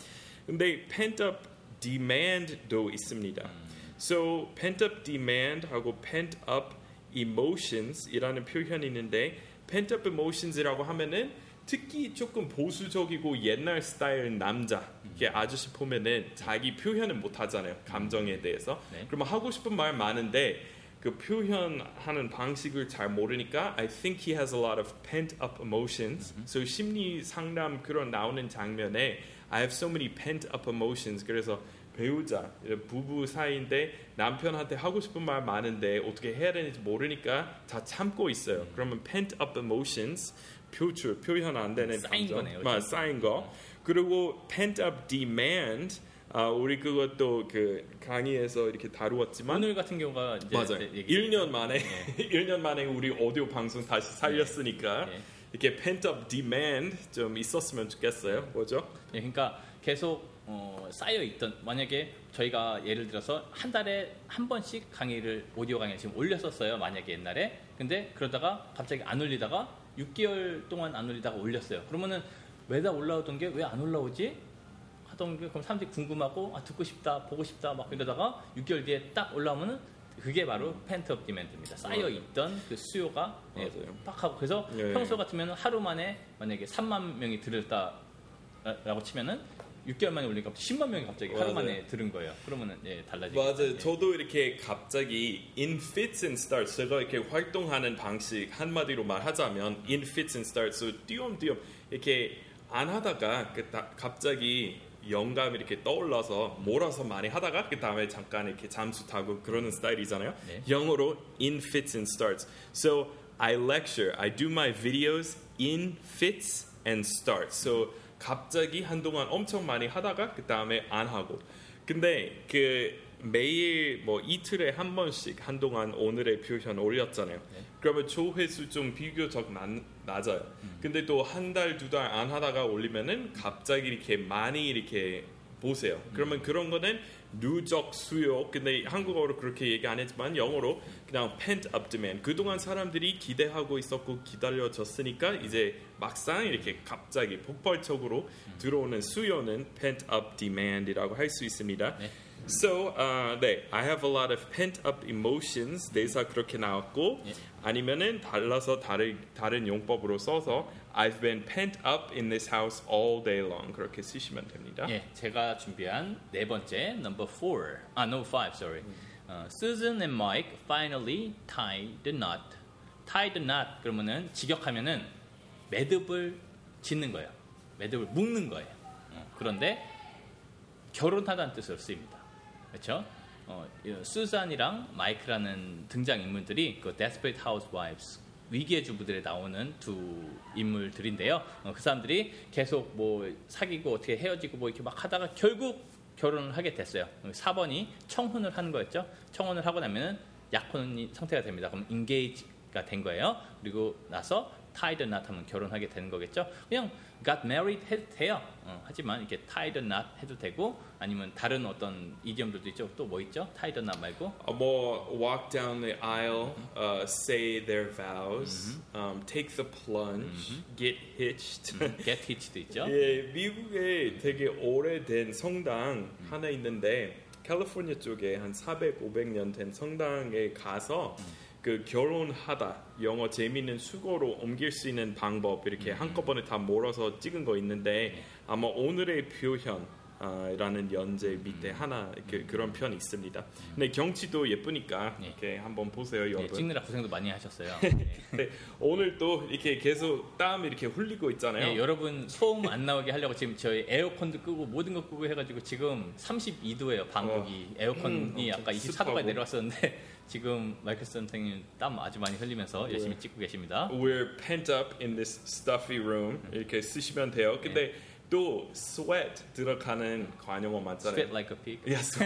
S2: 근데 pent up demand도 있습니다. So pent up demand하고 pent up emotions이라는 표현이 있는데 pent up emotions이라고 하면은 특히 조금 보수적이고 옛날 스타일 남자 이렇게 아저씨 보면은 자기 표현을 못 하잖아요 감정에 대해서
S1: 네.
S2: 그러면 하고 싶은 말 많은데 그 표현하는 방식을 잘 모르니까 I think he has a lot of pent up emotions. So 심리 상담 그런 나오는 장면에 I have so many pent up emotions. 그래서 배우자 부부 사이인데 남편한테 하고 싶은 말 많은데 어떻게 해야 되는지 모르니까 다 참고 있어요. 그러면 pent up emotions 표출 표현 안 되는
S1: 쌓인
S2: 감정,
S1: 거네요,
S2: 맞, 쌓인 거. 그리고 pent up demand 아, 우리 그것도 그 강의에서 이렇게 다루었지만
S1: 오늘 같은 경우가 이제
S2: 맞아요.
S1: 이제 얘기-
S2: 1년 만에 1년 만에 우리 오디오 방송 다시 살렸으니까
S1: 네.
S2: 이렇게 pent up demand 좀 있었으면 좋겠어요. 뭐죠?
S1: 예, 그러니까 계속 어, 쌓여 있던 만약에 저희가 예를 들어서 한 달에 한 번씩 강의를 오디오 강의를 지금 올렸었어요. 만약에 옛날에 근데 그러다가 갑자기 안 올리다가 6개월 동안 안 올리다가 올렸어요. 그러면은 매달 올라오던 게 왜 안 올라오지? 하던 게 그럼 사람들이 궁금하고 아, 듣고 싶다, 보고 싶다 막 이러다가 6개월 뒤에 딱 올라오면은 그게 바로 펜트업 디맨드입니다. 쌓여 있던 그 수요가 예. 팍 하고 그래서
S2: 예.
S1: 평소 같으면 하루 만에 만약에 3만 명이 들었다라고 치면은 6개월 만에 올리니까 10만 명이 갑자기 하루. 만에 들은 거예요. 그러면은 예, 달라지죠.
S2: 맞아요. 저도 이렇게 갑자기 in fits and starts 제가 이렇게 활동하는 방식 한마디로 말하자면 in fits and starts so 띄엄띄엄 이렇게 안 하다가 그 다- 갑자기 영감이 이렇게 떠올라서 몰아서 많이 하다가 그 다음에 잠깐 이렇게 잠수 타고 그러는 스타일이잖아요.
S1: 네.
S2: 영어로 in fits and starts. So I lecture, I do my videos in fits and starts. So 갑자기 한동안 엄청 많이 하다가 그 다음에 안 하고. 근데 그 매일 뭐 이틀에 한 번씩 한동안 오늘의 표현 올렸잖아요. 그러면 조회수 좀 비교적 난, 낮아요. 근데 또 한 달 두 달 안 하다가 올리면은 갑자기 이렇게 많이 이렇게 보세요. 그러면 그런 거는 누적 수요. 근데 한국어로 그렇게 얘기 안 했지만 영어로 그냥 pent up demand. 그동안 사람들이 기대하고 있었고 기다려졌으니까 이제 막상 이렇게 갑자기 폭발적으로 들어오는 수요는 pent up demand이라고 할 수 있습니다.
S1: 네.
S2: So, uh, 네, I have a lot of pent up emotions. 대사 그렇게 나왔고
S1: 예.
S2: 아니면은 달라서 다른 다른 용법으로 써서 I've been pent up in this house all day long. 그렇게 쓰시면 됩니다.
S1: 예, 제가 준비한 네 번째 number four, 아 number five, sorry. 어, Susan and Mike finally tied the knot. tied the knot 그러면은 직역하면은 매듭을 짓는 거예요. 매듭을 묶는 거예요. 어, 그런데 결혼하다는 뜻으로 쓰입니다. 그렇죠? 어, 이 수산이랑 마이크라는 등장 인물들이 그 Desperate Housewives 위기의 주부들에 나오는 두 인물들인데요. 어, 그 사람들이 계속 뭐 사귀고 어떻게 헤어지고 뭐 이렇게 막 하다가 결국 결혼을 하게 됐어요. 4번이 청혼을 하는 거였죠. 청혼을 하고 나면은 약혼이 상태가 됩니다. 그럼 engage가 된 거예요. 그리고 나서 knot 하면 결혼하게 되는 거겠죠. 그냥 got married 해도 돼요. 어, 하지만 이렇게 tied the knot 해도 되고 아니면 다른 어떤 이디엄들도 있죠. 또 뭐 있죠? tied the knot 말고
S2: Uh, more walk down the aisle, uh, say their vows, um, take the plunge, get hitched.
S1: get hitch도 있죠.
S2: 예, 미국에 되게 오래된 성당 하나 있는데 캘리포니아 쪽에 한 400, 500년 된 성당에 가서 그 결혼하다 영어 재미있는 수고로 옮길 수 있는 방법 이렇게 한꺼번에 다 몰아서 찍은 거 있는데 아마 오늘의 표현 아, 라는 연재 밑에 하나 그, 그런 편이 있습니다. 근데 경치도 예쁘니까
S1: 네.
S2: 이렇게 한번 보세요,
S1: 예,
S2: 여러분.
S1: 찍느라 고생도 많이 하셨어요.
S2: 네, 오늘 또 이렇게 계속 땀 이렇게 흘리고 있잖아요.
S1: 예, 여러분 소음 안 나오게 하려고 지금 저희 에어컨도 끄고 모든 거 끄고 해가지고 지금 32도예요 방콕이 에어컨이
S2: 음,
S1: 아까
S2: 엄청
S1: 24도까지
S2: 습하고.
S1: 내려왔었는데 지금 마이클 선생님 땀 아주 많이 흘리면서
S2: 네.
S1: 열심히 찍고 계십니다.
S2: We're pent up in this stuffy room 이렇게 쓰시면 돼요. 근데 또 sweat 들어가는 관용어 맞잖아요.
S1: Sweat like a pig.
S2: Yes,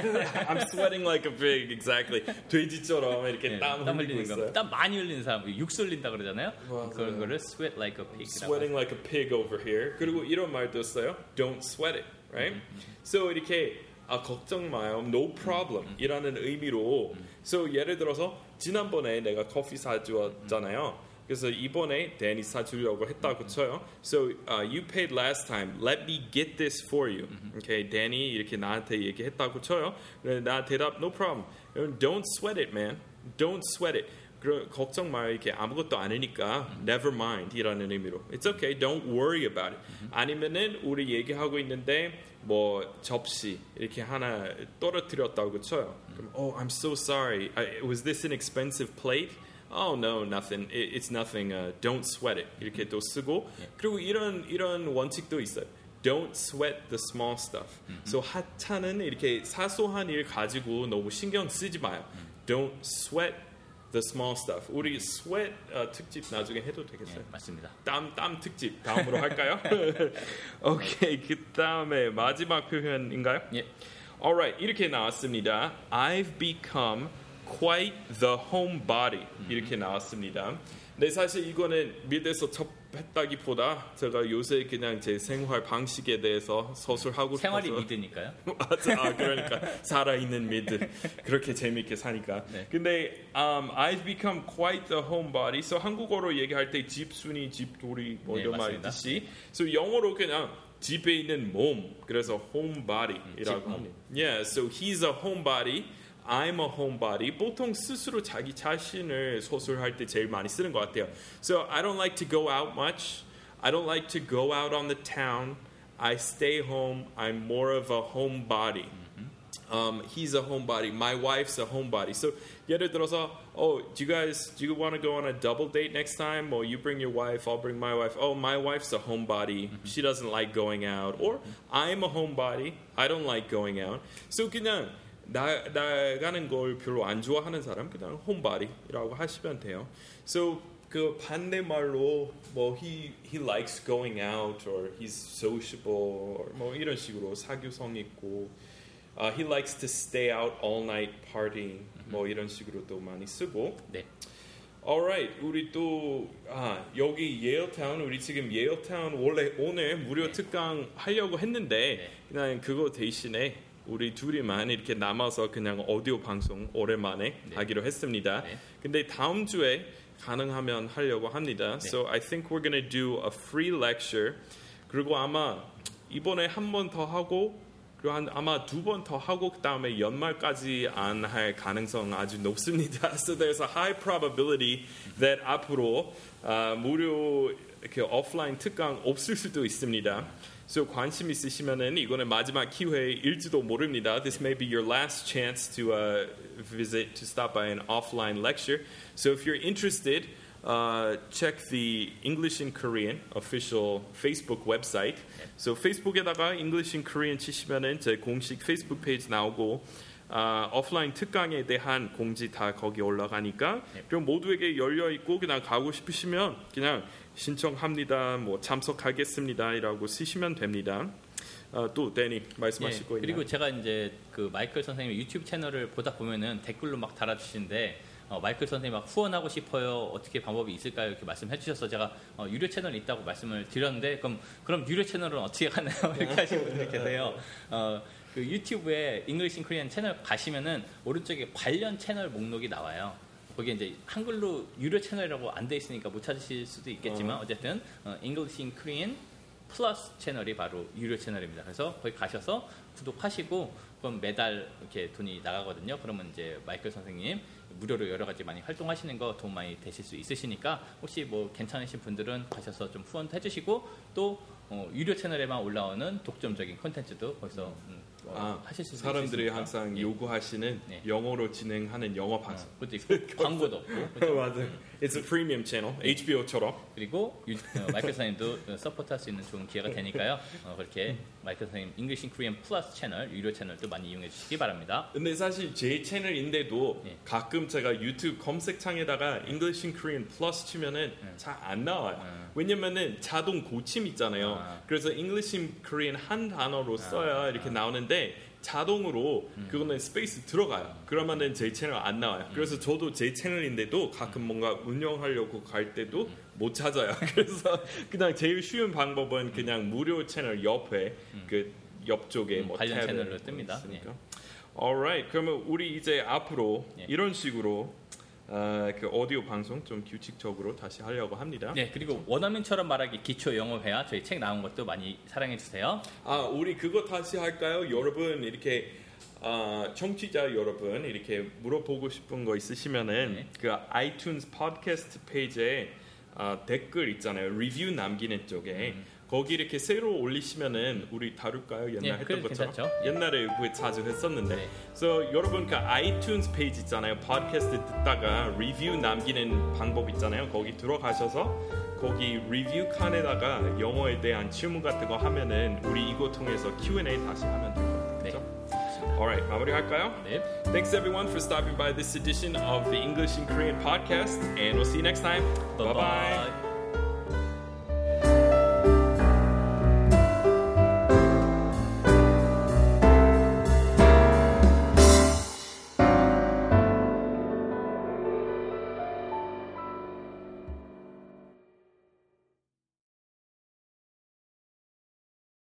S2: I'm sweating like a pig. Exactly. 돼지처럼 이렇게
S1: 예,
S2: 땀,
S1: 땀 흘리는 거. 땀 많이 흘리는 사람 육수 흘린다 그러잖아요.
S2: 맞아요.
S1: 그런 거를 sweat like a pig.
S2: Sweating like a pig over here. 그리고 이런 말도 써요. Don't sweat it, right? So 이렇게 아 걱정 마요, no problem 이라는 의미로. So 예를 들어서 지난번에 내가 커피 사주었잖아요. 그래서 이번에 데니 사주려고 했다고 쳐요. So uh, you paid last time. Let me get this for you. Okay, 데니 이렇게 나한테 얘기했다고 쳐요. 나 대답 no problem. Don't sweat it, man. Don't sweat it. 그럼 걱정 마요. 이렇게 아무것도 아니니까 never mind 이라는 의미로. It's okay. Don't worry about it. 아니면은 우리 얘기하고 있는데 뭐 접시 이렇게 하나 떨어뜨렸다고 쳐요. 그럼 Oh, I'm so sorry. I, was this an expensive plate? Oh no, nothing. It, it's nothing. Uh, don't sweat it. 이렇게 또 쓰고 그리고 이런 이런 원칙도 있어요. Don't sweat the small stuff. So 하찮은 이렇게 사소한 일 가지고 너무 신경 쓰지 마요. Don't sweat the small stuff. 우리 sweat 어, 특집 나중에 해도 되겠어요?
S1: 네, 맞습니다.
S2: 땀, 땀 특집 다음으로 할까요? 오케이, 그 다음에 마지막 표현인가요?
S1: 예.
S2: Alright, 이렇게 나왔습니다. I've become quite the homebody 이렇게 나왔습니다. 근데 사실 이거는 미드에서 접했다기보다 제가 요새 그냥 제 생활 방식에 대해서 서술하고
S1: 생활이
S2: 싶어서
S1: 믿으니까요.
S2: 맞아. 아, 그러니까 살아있는 미드 그렇게 재밌게 사니까.
S1: 네.
S2: 근데 um, I've become quite the homebody. So 한국어로 얘기할 때 집순이, 집돌이 뭐
S1: 네,
S2: 이런 말
S1: 맞습니다.
S2: 있듯이. So 영어로 그냥 집에 있는 몸. 그래서 homebody이라고
S1: 집몸.
S2: 합니다. Yeah. So he's a homebody. I'm a homebody. 보통 스스로 자기 자신을 소설할 때 제일 많이 쓰는 것 같아요. So I don't like to go out much. I don't like to go out on the town. I stay home. I'm more of a homebody. Um, he's a homebody. My wife's a homebody. So 예를 들어서, oh, do you guys do you want to go on a double date next time? Or you bring your wife, I'll bring my wife. Oh, my wife's a homebody. She doesn't like going out. Or I'm a homebody. I don't like going out. So 그냥 나, 나가는 걸 별로 안 좋아하는 사람 그냥 homebody라고 하시면 돼요. So 그 반대 말로 뭐 he he likes going out or he's sociable or 뭐 이런 식으로 사교성 있고 uh, he likes to stay out all night partying 뭐 이런 식으로 또 많이 쓰고
S1: 네.
S2: alright 우리 또 아, 여기 예일타운 우리 지금 예일타운 원래 오늘 무료 특강 하려고 했는데
S1: 네.
S2: 그냥 그거 대신에 우리 둘이만 이렇게 남아서 그냥 오디오 방송 오랜만에
S1: 네.
S2: 하기로 했습니다.
S1: 네.
S2: 근데 다음 주에 가능하면 하려고 합니다.
S1: 네.
S2: So I think we're gonna do a free lecture. 그리고 아마 이번에 한 번 더 하고 그리고 한, 아마 두 번 더 하고 그 다음에 연말까지 안 할 가능성 아주 높습니다. So there's a high probability that 앞으로 아, 무료 이렇게 오프라인 특강 없을 수도 있습니다. So 관심 있으시면은 이거는 마지막 기회일지도 모릅니다. This may be your last chance to uh, visit to stop by an offline lecture. So if you're interested, uh, check the English in Korean official Facebook website. So Facebook에다가 English in Korean 치시면은 제 공식 페이스북 페이지 나오고 아, 오프라인 특강에 대한 공지 다 거기 올라가니까 그럼 모두에게 열려 있고 그냥 가고 싶으시면 그냥 신청합니다. 뭐 참석하겠습니다라고 쓰시면 됩니다. 아, 또 데니 말씀하실
S1: 예,
S2: 거 있나요?
S1: 그리고 제가 이제 그 마이클 선생님 유튜브 채널을 보다 보면은 댓글로 막 달아주시는데 어, 마이클 선생님 막 후원하고 싶어요. 어떻게 방법이 있을까요? 이렇게 말씀해 주셔서 제가 어, 유료 채널이 있다고 말씀을 드렸는데 그럼 그럼 유료 채널은 어떻게 가나요? 이렇게 하시는 분들이 계세요. 어, 그 유튜브에 English in Korean 채널 가시면은 오른쪽에 관련 채널 목록이 나와요. 거기에 이제 한글로 유료 채널이라고 안 돼 있으니까 못 찾으실 수도 있겠지만 어 쨌든 어, English in Korean 플러스 채널이 바로 유료 채널입니다. 그래서 거기 가셔서 구독하시고 그럼 매달 이렇게 돈이 나가거든요. 그러면 이제 마이클 선생님 무료로 여러 가지 많이 활동하시는 거 도움 많이 되실 수 있으시니까 혹시 뭐 괜찮으신 분들은 가셔서 좀 후원도 해주시고 또 어, 유료 채널에만 올라오는 독점적인 콘텐츠도 거기서 음, 어,
S2: 아,
S1: 하실 수
S2: 사람들이. 항상
S1: 예.
S2: 요구하시는
S1: 네.
S2: 영어로 진행하는 영어
S1: 어,
S2: 방송.
S1: 그것도 있고 광고도 없고?
S2: 맞아요. It's a premium channel, HBO처럼.
S1: 그리고 유, 어, 마이클 선생님도 어, support할 수 있는 좋은 기회가 되니까요. 어, 그렇게 마이클 선생님 English in Korean Plus 채널 유료 채널도 많이 이용해 주시기 바랍니다.
S2: 근데 사실 제 채널인데도
S1: 예.
S2: 가끔 제가 유튜브 검색창에다가 English in Korean Plus 치면은 잘 안 나와요.
S1: 음.
S2: 왜냐면은 자동 고침 있잖아요.
S1: 아.
S2: 그래서 English in Korean 한 단어로 써야 이렇게 나오는데 자동으로
S1: 음.
S2: 그거는 스페이스 들어가요. 그러면은 제 채널 안 나와요. 그래서 저도 제 채널인데도 가끔
S1: 음.
S2: 뭔가 운영하려고 갈 때도 못 찾아요. 그래서 그냥 제일 쉬운 방법은 그냥 무료 채널 옆에 그 옆쪽에
S1: 음,
S2: 뭐
S1: 관련 채널로 뜹니다.
S2: 있으니까. Alright, 그러면 우리 이제 앞으로
S1: 예.
S2: 이런 식으로 어, 그 오디오 방송 좀 규칙적으로 다시 하려고 합니다.
S1: 네, 그리고 원어민처럼 말하기 기초 영어 회화 저희 책 나온 것도 많이 사랑해 주세요.
S2: 아, 우리 그거 다시 할까요? 여러분 이렇게 아, 청취자 여러분 이렇게 물어보고 싶은 거 있으시면은
S1: 네.
S2: 그 아이튠즈 팟캐스트 페이지에 아, 댓글 있잖아요. 리뷰 남기는 쪽에 거기 이렇게 새로 올리시면은 우리 다룰까요? 옛날
S1: 예,
S2: 했던
S1: 그래,
S2: 것처럼
S1: 괜찮죠.
S2: 옛날에 그 자주 했었는데
S1: 네.
S2: 그래서 여러분 그 아이튠즈 페이지 있잖아요 팟캐스트 듣다가 리뷰 남기는 방법 있잖아요 거기 들어가셔서 거기 리뷰 칸에다가 영어에 대한 질문 같은 거 하면은 우리 이거 통해서 Q&A 다시 하면 될 것 같아요
S1: 네.
S2: 그죠? Alright 마무리할까요?
S1: 네.
S2: Thanks everyone for stopping by this edition of the English in Korean podcast and we'll see you next time. Bye bye.